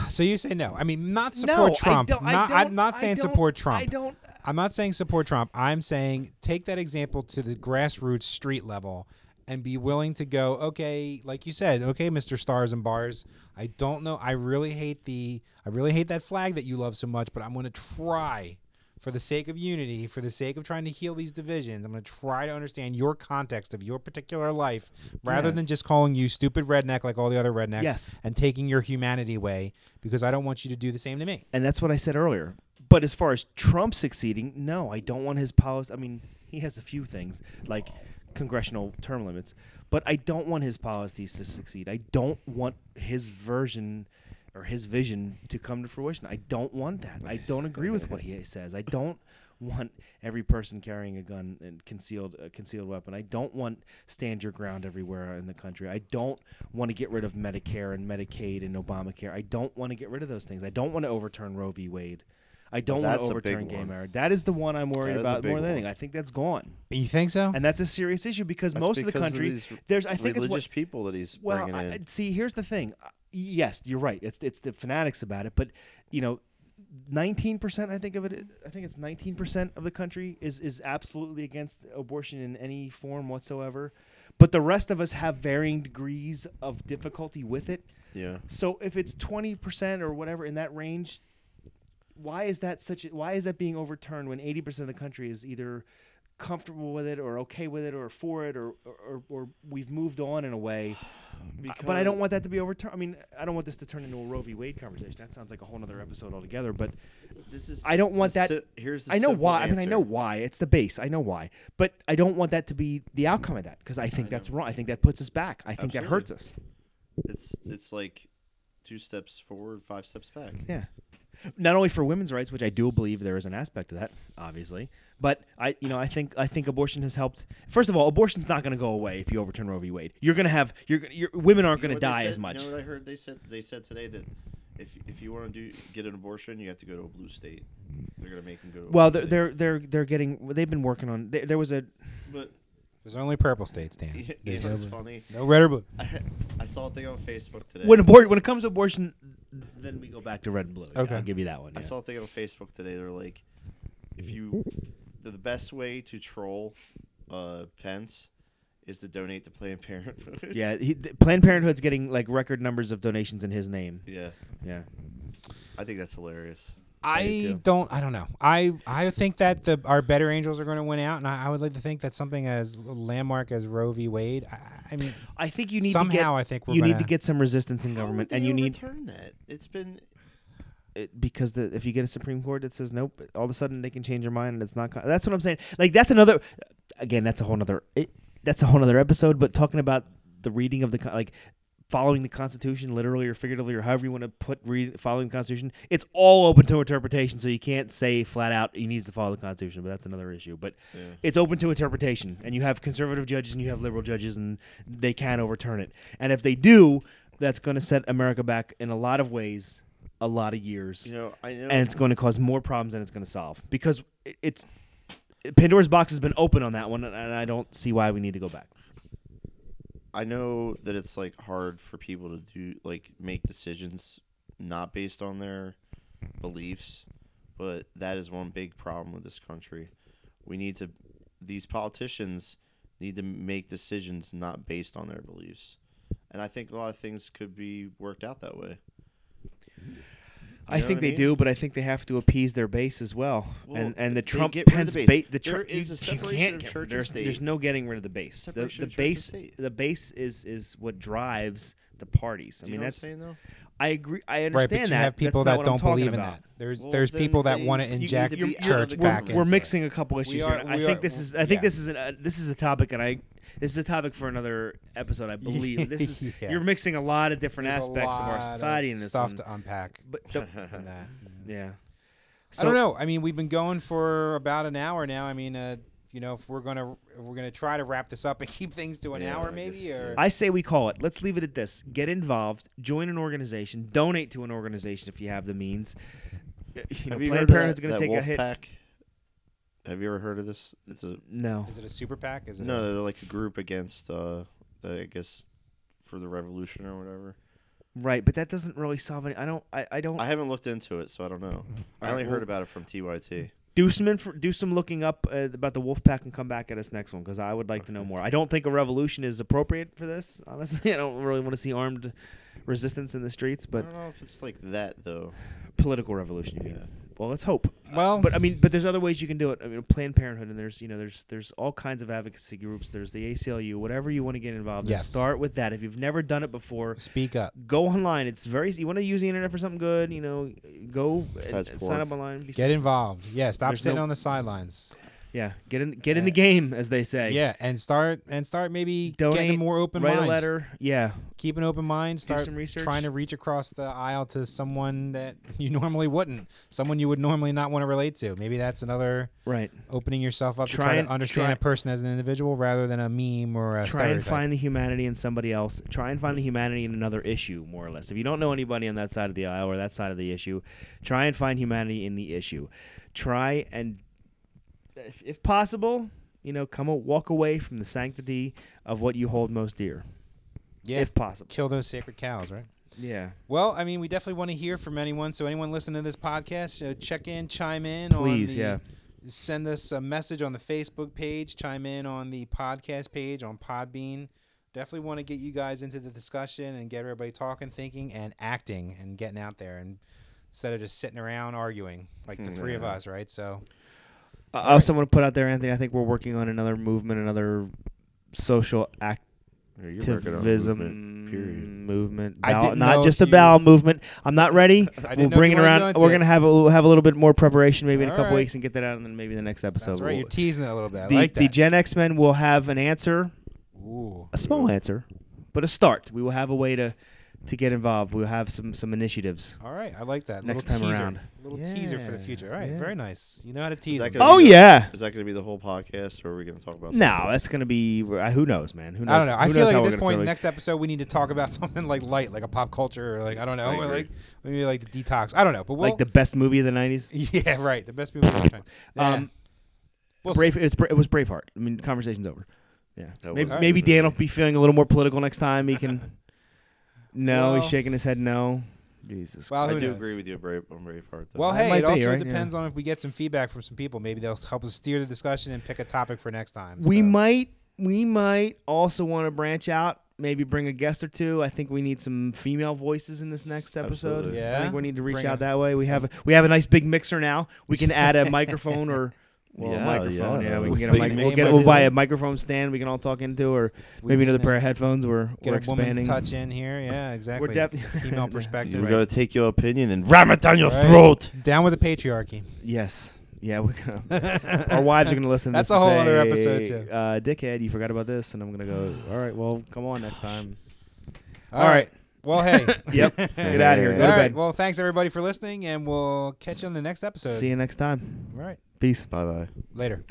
So you say no? I mean, not support no, Trump. I don't, I not, don't, I'm not I saying don't- support Trump. I don't. I'm not saying support Trump. I'm saying take that example to the grassroots street level and be willing to go, okay, like you said, okay, Mr. Stars and Bars, I don't know. I really hate the I really hate that flag that you love so much, but I'm going to try for the sake of unity, for the sake of trying to heal these divisions. I'm going to try to understand your context of your particular life rather Yeah. than just calling you stupid redneck like all the other rednecks Yes. and taking your humanity away because I don't want you to do the same to me. And that's what I said earlier. But as far as Trump succeeding, no, I don't want his policy. I mean, he has a few things like congressional term limits, but I don't want his policies to succeed. I don't want his version or his vision to come to fruition. I don't want that. I don't agree with what he says. I don't want every person carrying a gun and concealed a concealed weapon. I don't want stand your ground everywhere in the country. I don't want to get rid of Medicare and Medicaid and Obamacare. I don't want to get rid of those things. I don't want to overturn Roe v. Wade. I don't want to overturn gay marriage. That is the one I'm worried That is a about more than one. anything. I think that's gone, You think so? and that's a serious issue because That's most of the because country these there's. I think it's religious what, people that he's well, bringing I, in. see, here's the thing. Yes, you're right. It's it's the fanatics about it, but you know, 19% I think of it I think it's 19% of the country is is absolutely against abortion in any form whatsoever. But the rest of us have varying degrees of difficulty with it. yeah. So if it's 20% or whatever in that range, why is that such a, why is that being overturned when 80% of the country is either comfortable with it or okay with it or for it or or, or we've moved on in a way I- but I don't want that to be overturned. I mean, I don't want this to turn into a Roe v. Wade conversation. That sounds like a whole other episode altogether. But This is. I don't want the that- si- here's the I know simple why. I mean, I know why. It's the base. I know why. But I don't want that to be the outcome of that because I think that's wrong. I think that puts us back. I think that hurts us. It's it's like two steps forward, five steps back. Yeah. Not only for women's rights, which I do believe there is an aspect of that, obviously, but I, you know, I think I think abortion has helped. First of all, abortion's not going to go away if you overturn Roe v. Wade. You're going to have you're, you're women aren't You going to die as much. You know what I heard? They said they said today that if if you want to do get an abortion, you have to go to a blue state. They're gonna make them go. To a well, blue they're, state. they're they're they're getting. They've been working on. There, there was a But There's only purple states, Dan. you know There's no, funny? no red or blue. I, I saw a thing on Facebook today. when abort when it comes to abortion, then we go back to red and blue. Yeah, Okay. I'll give you that one. I yeah. saw a thing on Facebook today. They're like, if you, the, the best way to troll uh, Pence is to donate to Planned Parenthood. Yeah, he, th- Planned Parenthood's getting like record numbers of donations in his name. yeah. Yeah. I think that's hilarious. I do I too. don't. I don't know. I I think that the our better angels are going to win out, and I, I would like to think that something as landmark as Roe v. Wade. I, I mean, I think you need somehow to get I think we're you gonna, need to get some resistance in government, How would and you need turn that. It's been it, because the, if you get a Supreme Court that says nope, all of a sudden they can change your mind, and it's not. co- That's what I'm saying. Like that's another. Again, that's a whole other. That's a whole other episode. But talking about the reading of the like following the Constitution, literally or figuratively, or however you want to put read, following the Constitution, it's all open to interpretation. So you can't say flat out he needs to follow the Constitution. But that's another issue. But Yeah. it's open to interpretation, and you have conservative judges and you have liberal judges, and they can overturn it. And if they do, that's going to set America back in a lot of ways, a lot of years You know, I know. and it's going to cause more problems than it's going to solve because it's Pandora's box has been open on that one, and I don't see why we need to go back. I know that it's like hard for people to do like make decisions not based on their beliefs, but that is one big problem with this country. We need to these politicians need to make decisions not based on their beliefs. And I think a lot of things could be worked out that way. I think they mean? do, but I think they have to appease their base as well. Well, and and the Trump get Pence the base, base. the There Tru- is you- a separation you can't of church and there's, state. There's no getting rid of the base. The, Separation the of base the base is is what drives the parties. I you mean that's what I'm saying though? I agree. I understand Right, but you that. have people That's that not what I'm don't believe in about. that. There's Well, there's people that want to inject to You're, be out you're- of the we're, back government. we're into mixing a couple issues are- here. I think are- this is I think yeah. this is an, uh, this is a topic, and I this is a topic for another episode. I believe this is Yeah. you're mixing a lot of different There's aspects of our lot society in this stuff one. to unpack But the, that. yeah, I don't know. I mean, we've been going for about an hour now. I mean, uh, you know, if we're gonna if we're gonna try to wrap this up and keep things to an Yeah, hour, maybe, guess, or. I say we call it. Let's leave it at this. Get involved. Join an organization. Donate to an organization if you have the means. Uh, You know, Have you Planned heard Parenthood's of going that, to that take a wolf hit. pack? Have you ever heard of this? It's a No. is it a super PAC? Is it no, a- they're like a group against uh, the, I guess for the revolution or whatever. Right, but that doesn't really solve any. I don't. I, I don't. I haven't looked into it, so I don't know. I only heard about it from TYT. Do some inf- do some looking up uh, about the Wolf PAC and come back at us next one because I would like to know more. I don't think a revolution is appropriate for this. Honestly, I don't really want to see armed resistance in the streets, But I don't know if it's like that though. political revolution. You mean? Yeah. Well, let's hope. Uh, Well- but I mean, but there's other ways you can do it. I mean, Planned Parenthood, and there's you know, there's there's all kinds of advocacy groups. There's the ACLU, whatever you want to get involved in. Yes. Start with that. If you've never done it before, Speak up. go online. It's very. You want to use the internet for something good, you know, go Besides and, sign up online. Be- Get involved. Yeah, stop There's sitting no- on the sidelines. Yeah, get in get in Uh, the game, as they say. Yeah, and start and start maybe Donate, getting a more open Write mind. a letter. Yeah, Keep an open mind. Start some research. trying to reach across the aisle to someone that you normally wouldn't. Someone you would normally not want to relate to. Maybe that's another right. opening yourself up to Try try and- to understand try- a person as an individual rather than a meme or a Try and find the humanity in somebody else. Try and find the humanity in another issue, more or less. If you don't know anybody on that side of the aisle or that side of the issue, try and find humanity in the issue. Try and, if, if possible, you know, come a, walk away from the sanctity of what you hold most dear, yeah, if possible. kill those sacred cows, right? Yeah. Well, I mean, we definitely want to hear from anyone. So anyone listening to this podcast, uh, check in, chime in. Please, on the, yeah. Send us a message on the Facebook page. Chime in on the podcast page on Podbean. Definitely want to get you guys into the discussion and get everybody talking, thinking, and acting, and getting out there, and instead of just sitting around arguing like the three of us, right? So I also want to put out there, Anthony. I think we're working on another movement, another social Yeah, you're working activism movement, period. movement. I didn't not if just a you- bowel movement. I'm not ready. We'll didn't know if bring it around. go We're it. gonna have a, we'll have a little bit more preparation, maybe in a couple right. weeks, and get that out, and then maybe the next episode. that's right. we'll- You're teasing it a little bit. I the like the. Gen X Men will have an answer, Ooh. a small answer, but a start. We will have a way to to get involved. We'll have some some initiatives. All right, I like that. Next little time teaser. around. Little teaser for the future. All right, yeah. very nice. You know how to tease. that them. gonna Oh the- yeah. Is that going to be the whole podcast, or are we going to talk about? No, something that's gonna be. uh, Who knows, man? Who knows? I don't know. I feel like at this point, like- next episode, we need to talk about something like light, like a pop culture, or like I don't know, I or like maybe like the detox. I don't know, but we'll, like the best movie of the '90s. yeah, right, the best movie of all time. Yeah. Um, We'll Brave. It's Bra- it was Braveheart. I mean, conversation's over. Yeah. That Maybe maybe Alright. Dan will be feeling a little more political next time. He can. no, he's shaking his head. No. Jesus. Well, I do knows? agree with you, Brave on Braveheart. Though. well, That hey, might it be, also right? depends on if we get some feedback from some people. Maybe they'll help us steer the discussion and pick a topic for next time. We so. might we might also want to branch out, maybe bring a guest or two. I think we need some female voices in this next episode. Absolutely. I think we need to reach Bring out a- that way. We have a, we have a nice big mixer now. We can add a microphone or well, Yeah, a microphone. yeah, Yeah, we can get a big mic- we'll get we'll buy a microphone stand we can all talk into or We maybe another pair of headphones. We're Get we're a expanding. touch in here. Yeah, exactly. def- Female perspective. We're going to take your opinion and ram it down your Right. throat. Down with the patriarchy. Yes. Yeah, we're gonna. our wives are gonna listen. That's this a and whole other episode, too. Uh, dickhead, you forgot about this, and I'm gonna go. All right, well, come on next time. All right. Well, hey. Yep. Get out of here. Go All to right. bed. Well, thanks everybody for listening, and we'll catch you on the next episode. See you next time. All right. Peace. Bye bye. Later.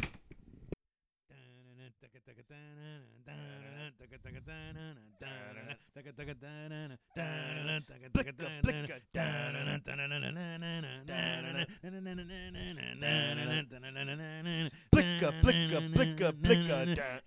Blicka, blicka, blicka, blicka.